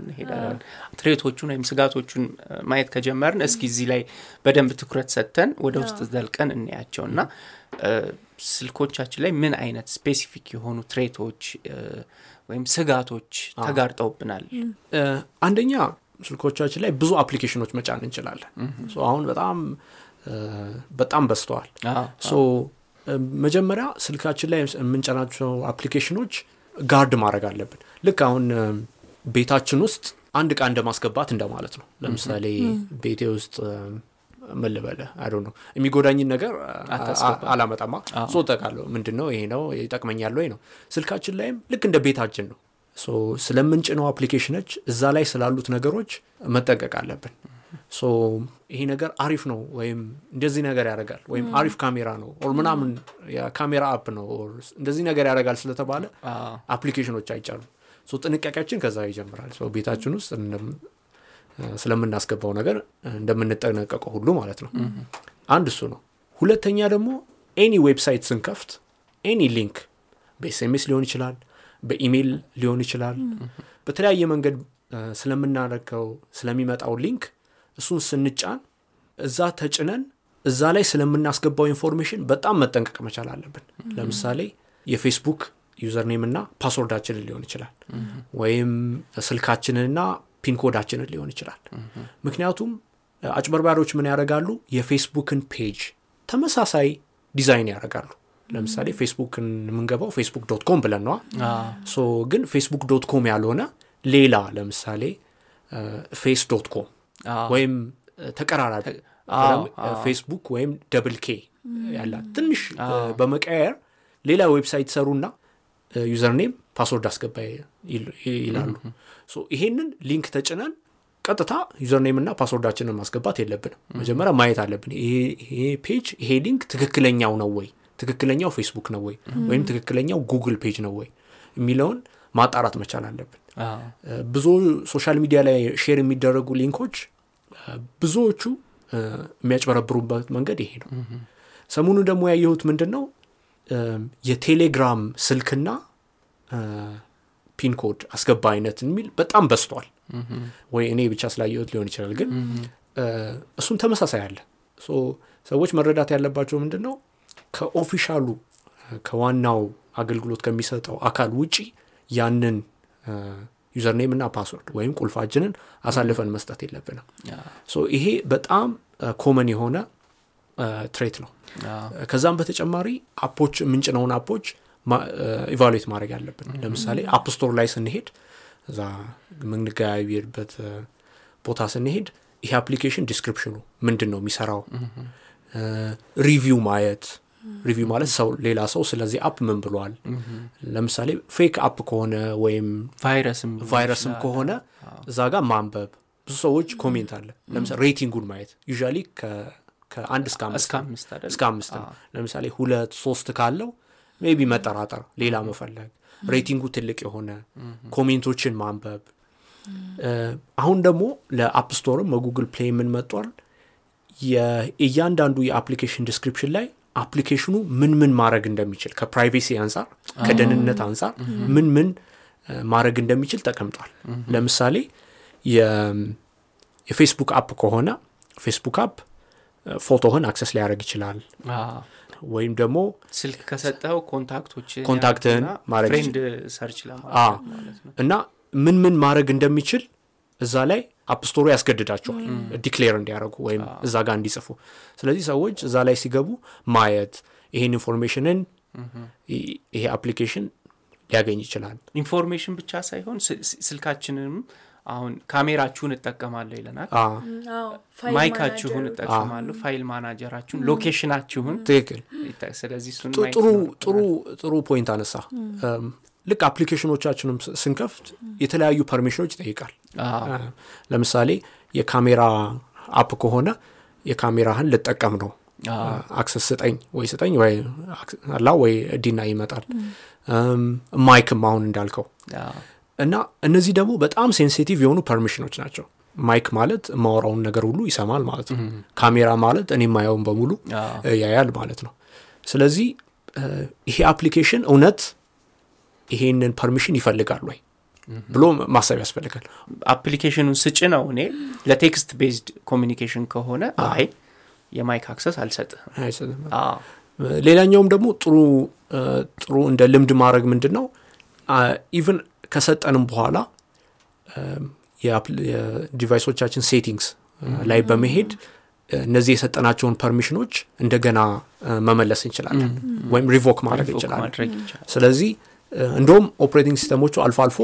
እንሄዳለን። threat ኦቹን ወይም ስጋቶቹን ማየት ከጀመርን እስኪ እዚህ ላይ በደንብ ትኩረት ሰጥተን ወደ ውስጥ ዘልቀን እንያቸው እና ስልኮቻችን ላይ ምን አይነት specific የሆኑ threat ኦች ወይም ስጋቶች ተጋርጠውብናል? አንደኛ ስልኮቻችን ላይ ብዙ application ኦች መጫን እንችላለን። so አሁን በጣም በጣም በዝተዋል። አዎ፣ so እ፣ መጀመሪያ ስልካችን ላይ የምንጭናቸው application ኦች guard ማድረግ አለብን። ልክ አሁን ቤታችን ውስጥ አንድ እቃ እንደማስገባት እንደማለት ነው። ለምሳሌ ቤቴ ውስጥ እ፣ ምን ልበለ አይ ነው የሚጎዳኝን ነገር አላመጣማ so ጠይቃለሁ ምንድን ነው ይሄ ነው። ይጠቅመኛል ወይ ነው? ስልካችን ላይም ልክ እንደ ቤታችን ነው ስለምንጭነው application ኦች እዛ ላይ ስላሉት ነገሮች መጠንቀቅ አለብን። so ይሄ ነገር አሪፍ ነው ወይም እንደዚህ ነገር ያደርጋል ወይም አሪፍ ካሜራ ነው or ምናምን የካሜራ app ነው እንደዚህ ነገር ያደርጋል ስለተባለ application ኦች አይጫኑም so ጥንቃቄያችን ከዛ ይጀምራል። so ቤታችን ውስጥ ስለምናስገባው ነገር እንደምንጠነቀቀው ሁሉ ማለት ነው። አንድ እሱ ነው። ሁለተኛ ደግሞ any website ስንከፍት any link በ SMS ሊሆን ይችላል በኢሜይል ሊሆን ይችላል። በተለያየ መንገድ ስለምናደርገው ስለሚመጣው link እሱን ስንጫን እዛ ተጭነን እዛ ላይ ስለምናስገባው information በጣም መጠንቀቅ መቻል አለብን። ለምሳሌ የ Facebook username እና password ኣችንን ሊሆን ይችላል። ወይም ስልካችንንና pin code ኣችንን ሊሆን ይችላል። ምክንያቱም አጭበርባሪዎች ምን ያደርጋሉ? የ Facebook ን page ተመሳሳይ ዲዛይን ያደርጋሉ ለምሳሌ ፌስቡክን የምንገባው Facebook dot com ብለን ነዋ አዎ፣ so ግን Facebook dot com ያልሆነ ሌላ ለምሳሌ face dot com ወይም ተቀራራቢ አዎ፣ ፌስቡክ ወይም double K ያላት ትንሽ በመቀያየር ሌላ website ሰሩና username password አስገባ ይላሉ። so ይሄንን link ተጭነን ቀጥታ username እና password ኣችንን ማስገባት የለብንም። መጀመሪያ ማየት አለብን። ይሄ page ይሄ link ትክክለኛው ነው ወይ ትክክለኛው ፌስቡክ ነው ወይ? ወይም ትክክለኛው Google page ነው ወይ? የሚለውን ማጣራት መቻል አለብን። ብዙ social media ላይ share የሚደረጉ link ኦች ብዙዎቹ የሚያጭበረብሩበት መንገድ ይሄ ነው። ሰሞኑ ደግሞ ያየሁት ምንድን ነው የቴሌግራም ስልክና እ፣ pin code አስገባ አይነት የሚል በጣም በዝቷል ወይ እኔ ብቻ ስላየሁት ሊሆን ይችላል ግን እሱም ተመሳሳይ አለ። ሰዎች መረዳት ያለባቸው ምንድን ነው ከ official ኡ ከዋናው አገልግሎት ከሚሰጠው አካል ውጪ ያንን username እና password ወይም ቁልፋችንን አሳልፈን መስጠት የለብንም። ይሄ በጣም common የሆነ threat ነው። ከዛም በተጨማሪ app ኦች የምንጭነውን app ኦች evaluate ማድረግ ያለብን ለምሳሌ app store ላይ ስንሄድ እዛ የምንገበያይበት እ፣ ቦታ ስንሄድ ይሄ application description ኑ ምንድን ነው የሚሰራው review ማየት review ማለት ሰው ሌላ ሰው ስለዚህ app ምን ብሏል? ለምሳሌ fake app ከሆነ ወይም ቫይረስም ከሆነ እዛ ጋር ማንበብ። ብዙ ሰዎች comment አለ። ለምሳሌ rating ኡን ማየት። usually ከአንድ እስከ አምስት ነው። ለምሳሌ ሁለት ሶስት ካለው maybe መጠራጠር ሌላ መፈለግ። rating ኡ ትልቅ የሆነ comment ኦችን ማንበብ። አሁን ደግሞ ለ app store ም በ Google Play ም መጥቷል የእያንዳንዱ የ application description ላይ application ኑ ምን ምን ማድረግ እንደሚችል ከ privacy አንጻር ከደህንነት አንጻር ምን ምን ማድረግ እንደሚችል ተቀምጧል። ለምሳሌ የ Facebook app ከሆነ Facebook app ፎቶህን access ሊያደርግ ይችላል። ወይም ደግሞ ስልክ ከሰጠው contact ኦች contact ህን ማድረግ እና ምን ምን ማድረግ እንደሚችል እዛ ላይ app store ኡ ያስገድዳቸዋል declare እንዲያደርጉ ወይም እዛ ጋር እንዲጽፉ። ስለዚህ ሰዎች እዛ ላይ ሲገቡ ማየት ይሄን information ን ይሄ application ሊያገኝ ይችላል። information ብቻ ሳይሆን ስልካችንም አሁን ካሜራችሁን እጠቀማለሁ ይለናል። mic ኣችሁን እጠቀማለሁ file manager ኣችሁን location ኣችሁን ትክክል። ስለዚህ ጥሩ ጥሩ ጥሩ point አነሳ ልክ application ኦቻችንም ስንከፍት የተለያዩ permission ኦች ይጠይቃል። ለምሳሌ የካሜራ app ከሆነ የካሜራህን ልጠቀም ነው። access ስጠኝ ወይ ስጠኝ ወይ acc- allow ወይ deny ይመጣል። mic ም አሁን እንዳልከው እና እነዚህ ደግሞ በጣም ሴንሲቲቭ የሆኑ ፐርሚሽኖች ናቸው። mic ማለት የማወራውን ነገር ሁሉ ይሰማል ማለት ነው። ካሜራ ማለት እኔ የማየውን በሙሉ ያያል ማለት ነው። ስለዚህ ይሄ application እውነት ይሄንን permission ይፈልጋል ወይ ብሎ ማሰብ ያስፈልጋል። application ኑን ስጭነው እኔ ለ text based communication ከሆነ አይ የ mic access አዎ። ሌላኛውም ደግሞ ጥሩ ጥሩ እንደ ልምድ ማድረግ ምንድን ነው even ከሰጠንም በኋላ የ device ኦቻችን settings ላይ በመሄድ እነዚህ የሰጠናቸውን permission ኦች እንደገና መመለስ እንችላለን ወይም revoke ማድረግ እንችላለን። ስለዚህ እንደውም operating system ኦቹ አልፎ አልፎ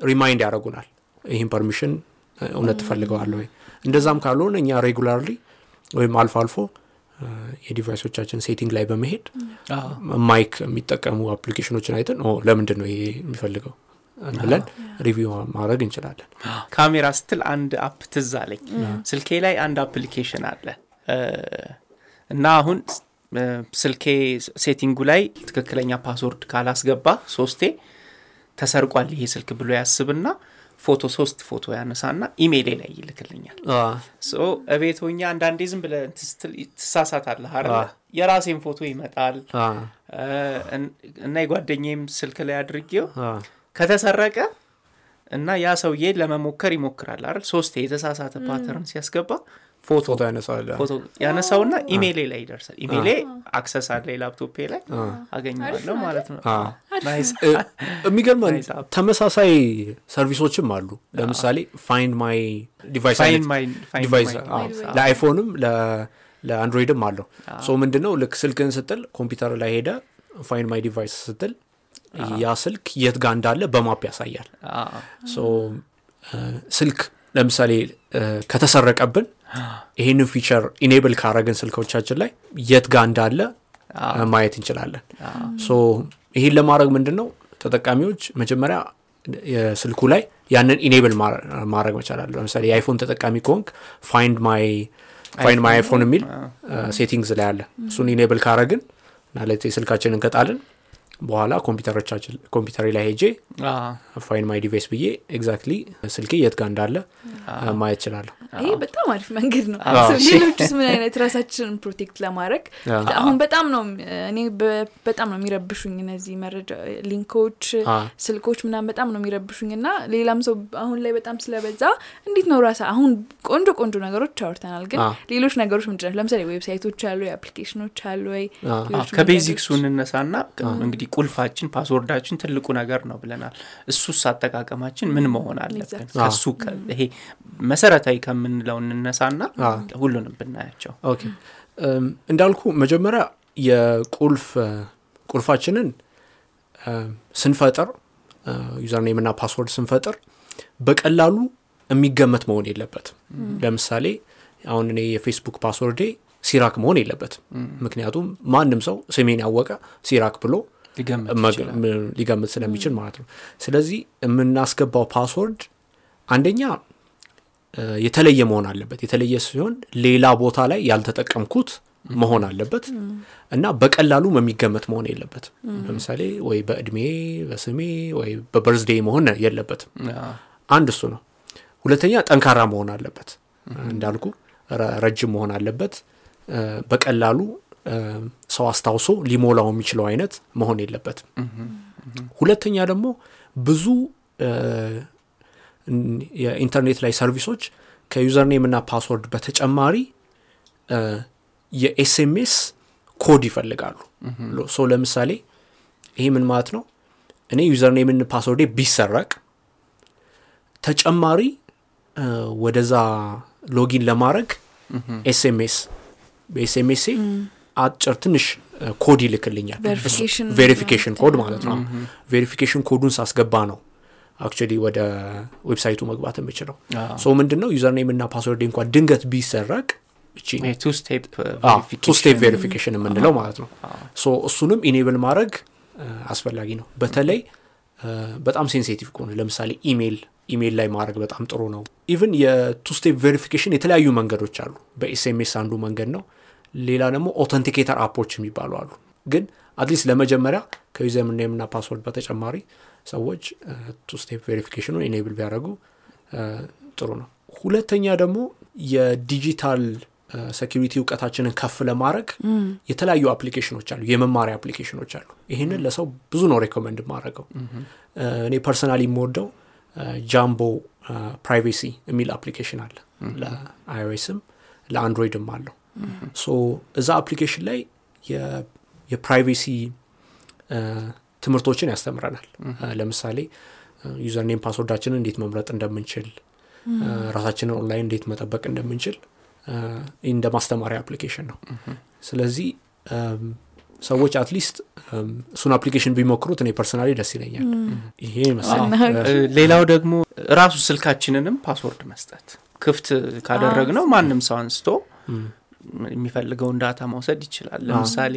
remind ያደርጉናል። ይህን permission እውነት ትፈልገዋለህ ወይ? እንደዛም ካልሆነ እኛ regularly ወይም አልፎ አልፎ የ device ኦቻችን setting ላይ በመሄድ mic የሚጠቀሙ application ኦችን አይተን ኦ ለምንድን ነው ይሄ የሚፈልገው? ብለን review ማድረግ እንችላለን። ካሜራ ስትል አንድ app ትዝ አለኝ። ስልኬ ላይ አንድ application አለ። እና አሁን ስልኬ setting ኡ ላይ ትክክለኛ password ካላስገባ ሶስቴ ተሰርቋል ይሄ ስልክ ብሎ ያስብና ፎቶ ሶስት ፎቶ ያነሳና ኢሜይሌ ላይ ይልክልኛል። ሆኜ አንዳንዴ ዝም ስትል ትሳሳታለህ የራሴን ፎቶ ይመጣል። እና የጓደኛዬም ስልክ ላይ አድርጌው ከተሰረቀ እና ያ ሰውዬ ለመሞከር ይሞክራል አይደል? ሶስቴ የተሳሳተ pattern ሲያስገባ ፎቶ ያነሳል ፎቶ ያነሳውና ኢሜይሌ ላይ ይደርሳል። ኢሜይሌ access አለ ላፕቶፔ ላይ አገኘዋለሁ ማለት ነው። app. ተመሳሳይ service ኦችም አሉ። ለምሳሌ find my device ለ iPhone ም ለአንድሮይድም አለው። so ምንድን ነው ልክ ስልክን ስትል ኮምፒውተር ላይ ሄደ find my device ስትል ያ ስልክ የት ጋር እንዳለ በ map ያሳያል። ስልክ ለምሳሌ ከተሰረቀብን ይህንን feature enable ካረግን ስልኮቻችን ላይ የት ጋር እንዳለ ማየት እንችላለን። so ይህን ለማድረግ ምንድን ነው ተጠቃሚዎች መጀመሪያ የስልኩ ላይ ያንን enable ማድረግ መቻል አለ ለምሳሌ የ iPhone ተጠቃሚ ከሆንክ find my find my iPhone የሚል settings ላይ አለ። እሱን enable ካረግን ማለት ስልካችንን ከጣልን በኋላ ኮምፒውተር ላይ ሄጄ አዎ። find my device ብዬ exactly ስልኬ የት ጋር እንዳለ ማየት እችላለሁ። ይሄ በጣም አሪፍ መንገድ ነው። ሌሎችስ ምን አይነት ራሳችንን protect ለማድረግ? አሁን በጣም ነው እኔ በጣም ነው የሚረብሹኝ እነዚህ መረጃ link ኦች ስልኮች ምናምን በጣም ነው የሚረብሹኝ። እና ሌላም ሰው አሁን ላይ በጣም ስለበዛ እንዴት ነው ራሳ አሁን ቆንጆ ቆንጆ ነገሮች አውርተናል። ግን ሌሎች ነገሮች ምንድን ናቸው። ለምሳሌ website ኦች አሉ የ application ኦች አሉ ወይ? ከ basics ኡ? እንነሳና እንግዲህ ቁልፋችን password ኣችን ትልቁ ነገር ነው ብለናል። እሱስ አጠቃቀማችን ምን መሆን አለብን. ከሱ ከ- ይሄ መሰረታዊ ከምንለው እንነሳና ሁሉንም ብናያቸው። እንዳልኩ መጀመሪያ የቁልፍ ቁልፋችንን ስንፈጥር username እና password ስንፈጥር በቀላሉ የሚገመት መሆን የለበትም። ለምሳሌ አሁን እኔ የፌስቡክ password ኤ ሲራክ መሆን የለበትም። ምክንያቱም ማንም ሰው ስሜን ያወቀ ሲራክ ብሎ ሊገምት ስለሚችል ማለት ነው። ስለዚህ የምናስገባው password አንደኛ የተለየ መሆን አለበት። የተለየ ሲሆን ሌላ ቦታ ላይ ያልተጠቀምኩት መሆን አለበት እና በቀላሉ የሚገመት መሆን የለበትም። ለምሳሌ ወይ በእድሜ በስሜ ወይ በበርዝዴ መሆን የለበትም። አንድ እሱ ነው። ሁለተኛ ጠንካራ መሆን አለበት። እንዳልኩ ረጅም መሆን አለበት። በቀላሉ ሰው አስታውሶ ሊሞላው የሚችለው አይነት መሆን የለበትም። ሁለተኛ ደግሞ ብዙ የኢንተርኔት ላይ service ኦች ከ username እና password በተጨማሪ የ SMS ኮድ ይፈልጋሉ። so ለምሳሌ ይሄ ምን ማለት ነው? እኔ username ን password ኤ ቢሰረቅ ተጨማሪ ወደዛ login ለማድረግ SMS በ SMS አጭር ትንሽ ኮድ ይልክልኛል። verification code ማለት ነው። verification code ኡን ሳስገባ ነው actually ወደ website ኡ መግባት የምችለው። so ምንድን ነው username እና password እንኳን ድንገት ቢሰረቅ two step verification የምንለው ማለት ነው። so እሱንም enable ማድረግ አስፈላጊ ነው። በተለይ በጣም sensitive ከሆነ ለምሳሌ email email ላይ ማድረግ በጣም ጥሩ ነው። even የ two step verification የተለያዩ መንገዶች አሉ። በ SMS አንዱ መንገድ ነው ሌላ ደግሞ authenticator app ኦች የሚባሉ አሉ። ግን at least ለመጀመሪያ ከ username እና password በተጨማሪ ሰዎች two step verification ኑን enable ቢያደረጉ ጥሩ ነው። ሁለተኛ ደግሞ የ digital security እውቀታችንን ከፍ ለማድረግ የተለያዩ application ኦች አሉ የመማሪያ application ኦች አሉ። ይህንን ለሰው ብዙ ነው recommend ማድረገው እኔ personally የምወደው Jumbo Privacy የሚል application አለ። ለ iOS ም ለአንድሮይድም አለው እዛ application ላይ የ privacy ትምህርቶችን ያስተምረናል። ለምሳሌ username password ኣችንን እንዴት መምረጥ እንደምንችል ራሳችንን ኦንላይን እንዴት መጠበቅ እንደምንችል እንደ ማስተማሪያ application ነው። ስለዚህ ሰዎች at least እሱን application ቢሞክሩት እኔ personally ደስ ይለኛል። ይሄ ሌላው ደግሞ ራሱ ስልካችንንም password መስጠት ክፍት ካደረግ ነው ማንም ሰው አንስቶ የሚፈልገውን data መውሰድ ይችላል። ለምሳሌ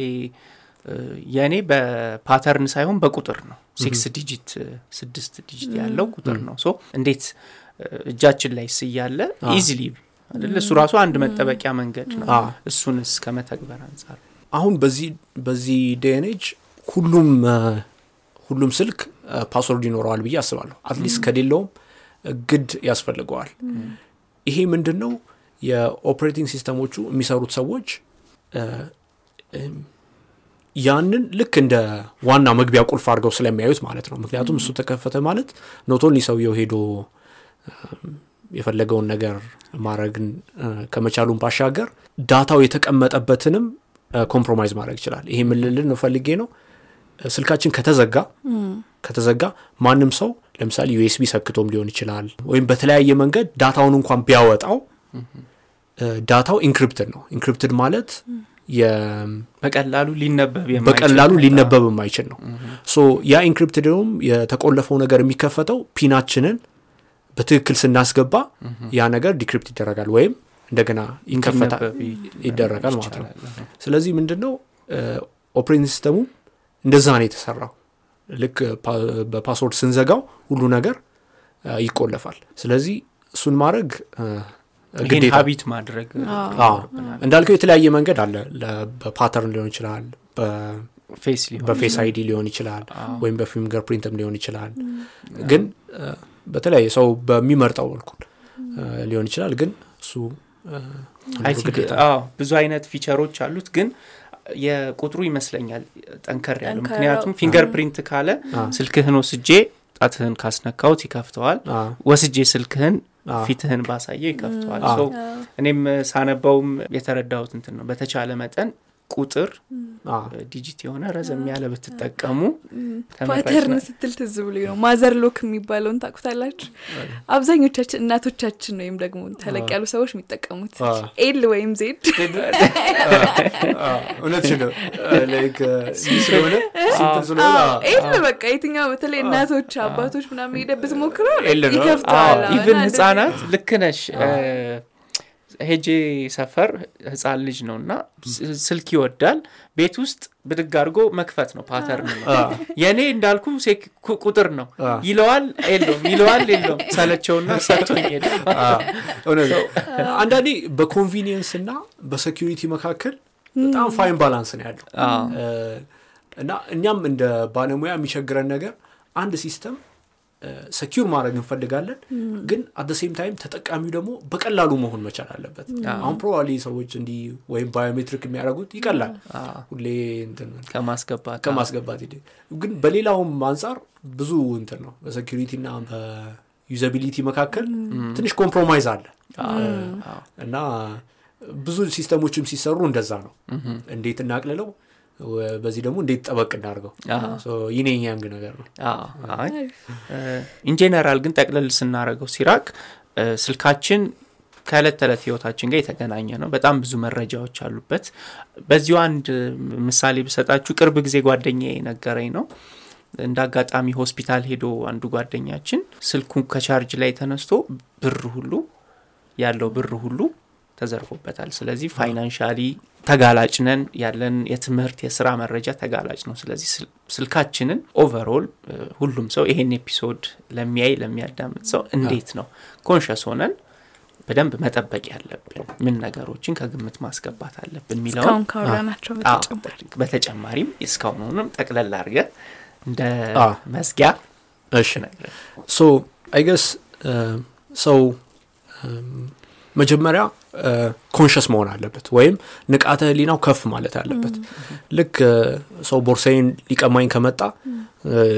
የእኔ በ pattern ሳይሆን በቁጥር ነው። six digit ስድስት digit ያለው ቁጥር ነው። so እንዴት እጃችን ላይ ስያለ easily አይደለ እሱ ራሱ አንድ መጠበቂያ መንገድ ነው። እሱንስ ከመተግበር አንጻር። አሁን በዚህ በዚህ day and age ሁሉም ሁሉም ስልክ password ይኖረዋል ብዬ አስባለሁ። at least ከሌለውም ግድ ያስፈልገዋል። ይሄ ምንድን ነው የ operating system ኦቹ የሚሰሩት ሰዎች ያንን ልክ እንደ ዋና መግቢያ ቁልፍ አድርገው ስለሚያዩት ማለት ነው። ምክንያቱም እሱ ተከፈተ ማለት not only ሰውየው ሄዶ የፈለገውን ነገር ማድረግን ከመቻሉን ባሻገር data ው የተቀመጠበትንም compromise ማድረግ ይችላል። ይሄ ምን ልል ነው ፈልጌ ነው? ስልካችን ከተዘጋ ከተዘጋ ማንም ሰው ለምሳሌ USB ሰክቶም ሊሆን ይችላል ወይም በተለያየ መንገድ data ውን እንኳን ቢያወጣው data ው encrypted ነው። encrypted ማለት በቀላሉ ሊነበብ በቀላሉ ሊነበብ የማይችል ነው። so ያ encrypted ም የተቆለፈው ነገር የሚከፈተው PIN ኣችንን በትክክል ስናስገባ ያ ነገር decrypt ይደረጋል ወይም እንደገና ይከፈታል ይደረጋል ማለት ነው። ስለዚህ ምንድን ነው operating system ኡ እንደዛ ነው የተሰራው። ልክ በ password ስንዘጋው ሁሉ ነገር ይቆለፋል። ስለዚህ እሱን ማድረግ ግዴታ. habit ማድረግ እንዳልከው የተለያየ መንገድ አለ። በ pattern ሊሆን ይችላል በ Face ID ሊሆን ይችላል ወይም በ fingerprint ም ሊሆን ይችላል። ግን በተለያየ ሰው በሚመርጠው በልኩል ሊሆን ይችላል። ግን እሱ ብዙ አይነት feature ኦች አሉት። ግን የቁጥሩ ይመስለኛል ጠንከር ያለ። ምክንያቱም fingerprint ካለ ስልክህን ወስጄ ጣትህን ካስነካውት ይከፍተዋል። ወስጄ ስልክህን ፊትህን ባሳየው ይከፍተዋል። እኔም ሳነበውም የተረዳሁት እንትን ነው። በተቻለ መጠን ቁጥር digit የሆነ ረዘም ያለ ብትጠቀሙ pattern ስትል ትዝ ብሎ ነው። mother lock የሚባለውን ታቁታላችሁ አብዛኞቻችን እናቶቻችን ወይም ደግሞ ተለቅ ያሉ ሰዎች የሚጠቀሙት L ወይም Z እውነት ነው። L በቃ የትኛው በተለይ እናቶች አባቶች ምናምን ሄደ ብትሞክረው ይከፍተዋል። even ህጻናት ልክ ነሽ ሄጄ ሰፈር ህፃን ልጅ ነው እና ስልክ ይወዳል። ቤት ውስጥ ብድግ አድርጎ መክፈት ነው pattern ነው። የእኔ እንዳልኩ ቁጥር ነው። ይለዋል የለውም ይለዋል የለውም። ሰለቸውና ሰጥቶኝ ሄደ። አንዳንዴ በ convenience እና በ security መካከል በጣም fine balance ነው ያለው። እና እኛም እንደ ባለሙያ የሚቸግረን ነገር አንድ system secure ማድረግ እንፈልጋለን። ግን at the same time ተጠቃሚው ደግሞ በቀላሉ መሆን መቻል አለበት። አሁን probably ሰዎች እንዲህ ወይም biometric የሚያደርጉት ይቀላል። ሁሌ ከማስገባት ግን በሌላውም አንጻር ብዙ እንትን ነው። በ security እና በ usability መካከል ትንሽ compromise አለ። እና ብዙ ሲስተሞችም ሲሰሩ እንደዛ ነው። እንዴት እናቅልለው በዚህ ደግሞ እንዴት ጠበቅ እናርገው የ yin yang ነገር ነው። in general ግን ጠቅለል ስናደረገው ሲራክ ስልካችን ከእለት ተዕለት ህይወታችን ጋር የተገናኘ ነው። በጣም ብዙ መረጃዎች አሉበት። በዚሁ አንድ ምሳሌ ብሰጣችሁ ቅርብ ጊዜ ጓደኛ ነገረኝ ነው። እንደ አጋጣሚ ሆስፒታል ሄዶ አንዱ ጓደኛችን ስልኩ ከቻርጅ ላይ ተነስቶ ብር ሁሉ ያለው ብር ሁሉ ተዘርፎበታል። ስለዚህ financially ተጋላጭ ነን። ያለን የትምህርት የስራ መረጃ ተጋላጭ ነው። ስለዚህ ስልካችንን overall ሁሉም ሰው ይሄን episode ለሚያይ ለሚያዳምጥ ሰው እንዴት ነው conscious ሆነን በደንብ መጠበቅ ያለብን? ምን ነገሮችን ከግምት ማስገባት አለብን የሚለውን በተጨማሪም እስካሁኑንም ጠቅለል አድርገን እንደ መዝጊያ እሺ። so I guess ሰው መጀመሪያ conscious መሆን አለበት ወይም ንቃተ ህሊናው ከፍ ማለት አለበት። ልክ ሰው ቦርሳይን ሊቀማኝ ከመጣ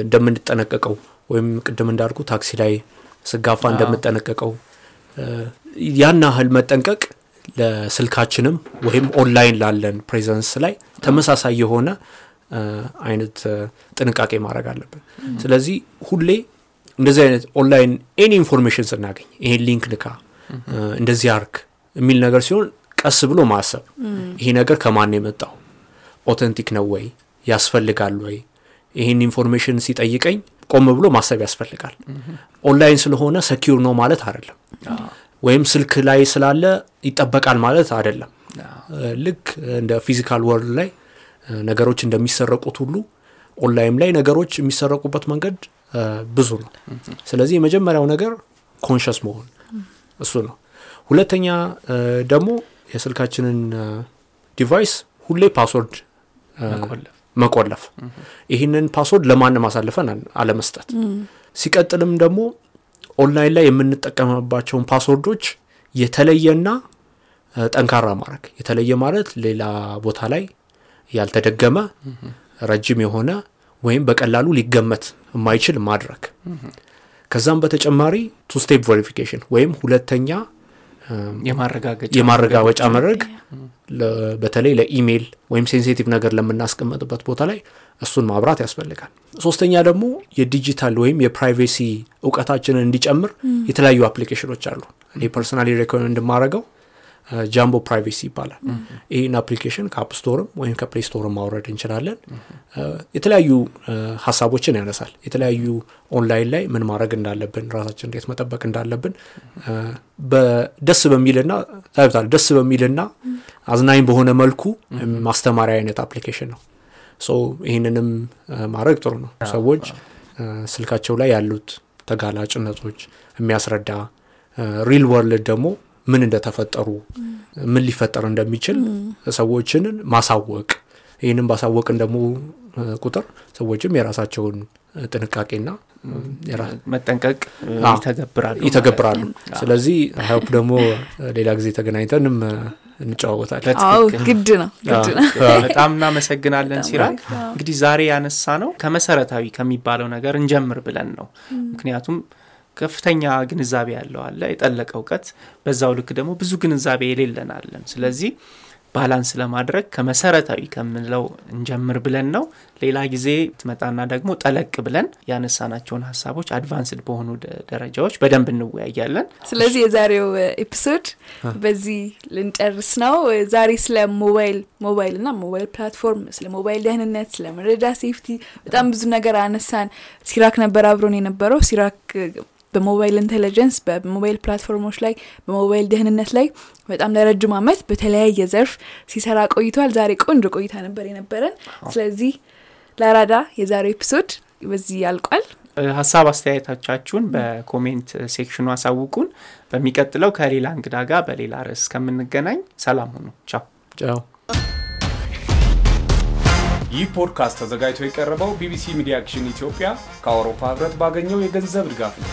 እንደምንጠነቀቀው ወይም ቅድም እንዳልኩ ታክሲ ላይ ስጋፋ እንደምጠነቀቀው ያን ያህል መጠንቀቅ ለስልካችንም ወይም ኦንላይን ላለን presence ላይ ተመሳሳይ የሆነ አይነት ጥንቃቄ ማድረግ አለብን ስለዚህ ሁሌ እንደዚህ አይነት online any information ስናገኝ ይሄን link ንካ እንደዚህ አድርግ የሚል ነገር ሲሆን ቀስ ብሎ ማሰብ። ይሄ ነገር ከማን የመጣው? authentic ነው ወይ? ያስፈልጋል ወይ? ይህን information ሲጠይቀኝ ቆም ብሎ ማሰብ ያስፈልጋል። ኦንላይን ስለሆነ secure ነው ማለት አይደለም። ወይም ስልክ ላይ ስላለ ይጠበቃል ማለት አይደለም። ልክ እንደ physical world ላይ ነገሮች እንደሚሰረቁት ሁሉ ኦንላይን ላይ ነገሮች የሚሰረቁበት መንገድ ብዙ ነው። ስለዚህ የመጀመሪያው ነገር conscious መሆን እሱ ነው። ሁለተኛ ደግሞ የስልካችንን device ሁሌ password መቆለፍ። ይህንን password ለማንም አሳልፈን አለመስጠት። ሲቀጥልም ደግሞ ኦንላይን ላይ የምንጠቀምባቸውን ፓስወርዶች የተለየና ጠንካራ ማድረግ። የተለየ ማለት ሌላ ቦታ ላይ ያልተደገመ ረጅም የሆነ ወይም በቀላሉ ሊገመት የማይችል ማድረግ ከዛም በተጨማሪ two step verification ወይም ሁለተኛ የማረጋገጫ መድረግ በተለይ ለኢሜይል ወይም sensitive ነገር ለምናስቀመጥበት ቦታ ላይ እሱን ማብራት ያስፈልጋል። ሶስተኛ ደግሞ የዲጂታል ወይም የ privacy እውቀታችንን እንዲጨምር የተለያዩ አፕሊኬሽኖች አሉ። እኔ personally recommend የማደረገው Jumbo Privacy ይባላል። ይህን application ከ App Store ም ወይም ከ Play Store ም ማውረድ እንችላለን። የተለያዩ ሀሳቦችን ያነሳል። የተለያዩ ኦንላይን ላይ ምን ማድረግ እንዳለብን ራሳችን እንዴት መጠበቅ እንዳለብን ደስ በሚልና ታዩታል። ደስ በሚልና አዝናኝ በሆነ መልኩ ማስተማሪያ አይነት application ነው። ይህንንም ማድረግ ጥሩ ነው። ሰዎች ስልካቸው ላይ ያሉት ተጋላጭነቶች የሚያስረዳ real world ደግሞ ምን እንደተፈጠሩ ምን ሊፈጠር እንደሚችል ሰዎችንን ማሳወቅ። ይህንም ባሳወቅን ደግሞ ቁጥር ሰዎችም የራሳቸውን ጥንቃቄና መጠንቀቅ ይተገብራሉ ይተገብራሉ። ስለዚህ I hope ደግሞ ሌላ ጊዜ ተገናኝተንም እንጨዋወታለን። አዎ ግድ ነው ግድ ነው። በጣም እናመሰግናለን ሲራክ። እንግዲህ ዛሬ ያነሳ ነው ከመሰረታዊ ከሚባለው ነገር እንጀምር ብለን ነው። ምክንያቱም ከፍተኛ ግንዛቤ ያለው አለ የጠለቀ እውቀት። በዛው ልክ ደግሞ ብዙ ግንዛቤ የሌለን ስለዚህ balance ለማድረግ ከመሰረታዊ ከምንለው እንጀምር ብለን ነው። ሌላ ጊዜ ትመጣና ደግሞ ጠለቅ ብለን ያነሳናቸውን ሀሳቦች advanced በሆኑ ደረጃዎች በደንብ እንወያያለን። ስለዚህ የዛሬው episode በዚህ ልንጨርስ ነው። ዛሬ ስለ ሞባይል ሞባይል እና ሞባይል platform ስለ ሞባይል ደህንነት ስለ መረጃ safety በጣም ብዙ ነገር አነሳን። ሲራክ ነበር አብሮን የነበረው። ሲራክ በ mobile intelligence በሞባይል ፕላትፎርሞች ላይ በሞባይል ደህንነት ላይ በጣም ለረጅም አመት በተለያየ ዘርፍ ሲሰራ ቆይቷል። ዛሬ ቆንጆ ቆይታ ነበር የነበረን። ስለዚህ ለአራዳ የዛሬው episode በዚህ ያልቋል። ሀሳብ አስተያየቶቻችሁን በ comment section ኑ አሳውቁን። በሚቀጥለው ከሌላ እንግዳ ጋር በሌላ ርዕስ እስከምንገናኝ ሰላም ሁኑ። ቻው። ቻው ይህ ፖድካስት ተዘጋጅቶ የቀረበው ቢቢሲ ሚዲያ አክሽን ኢትዮጵያ ከአውሮፓ ህብረት ባገኘው የገንዘብ ድጋፍ ነው።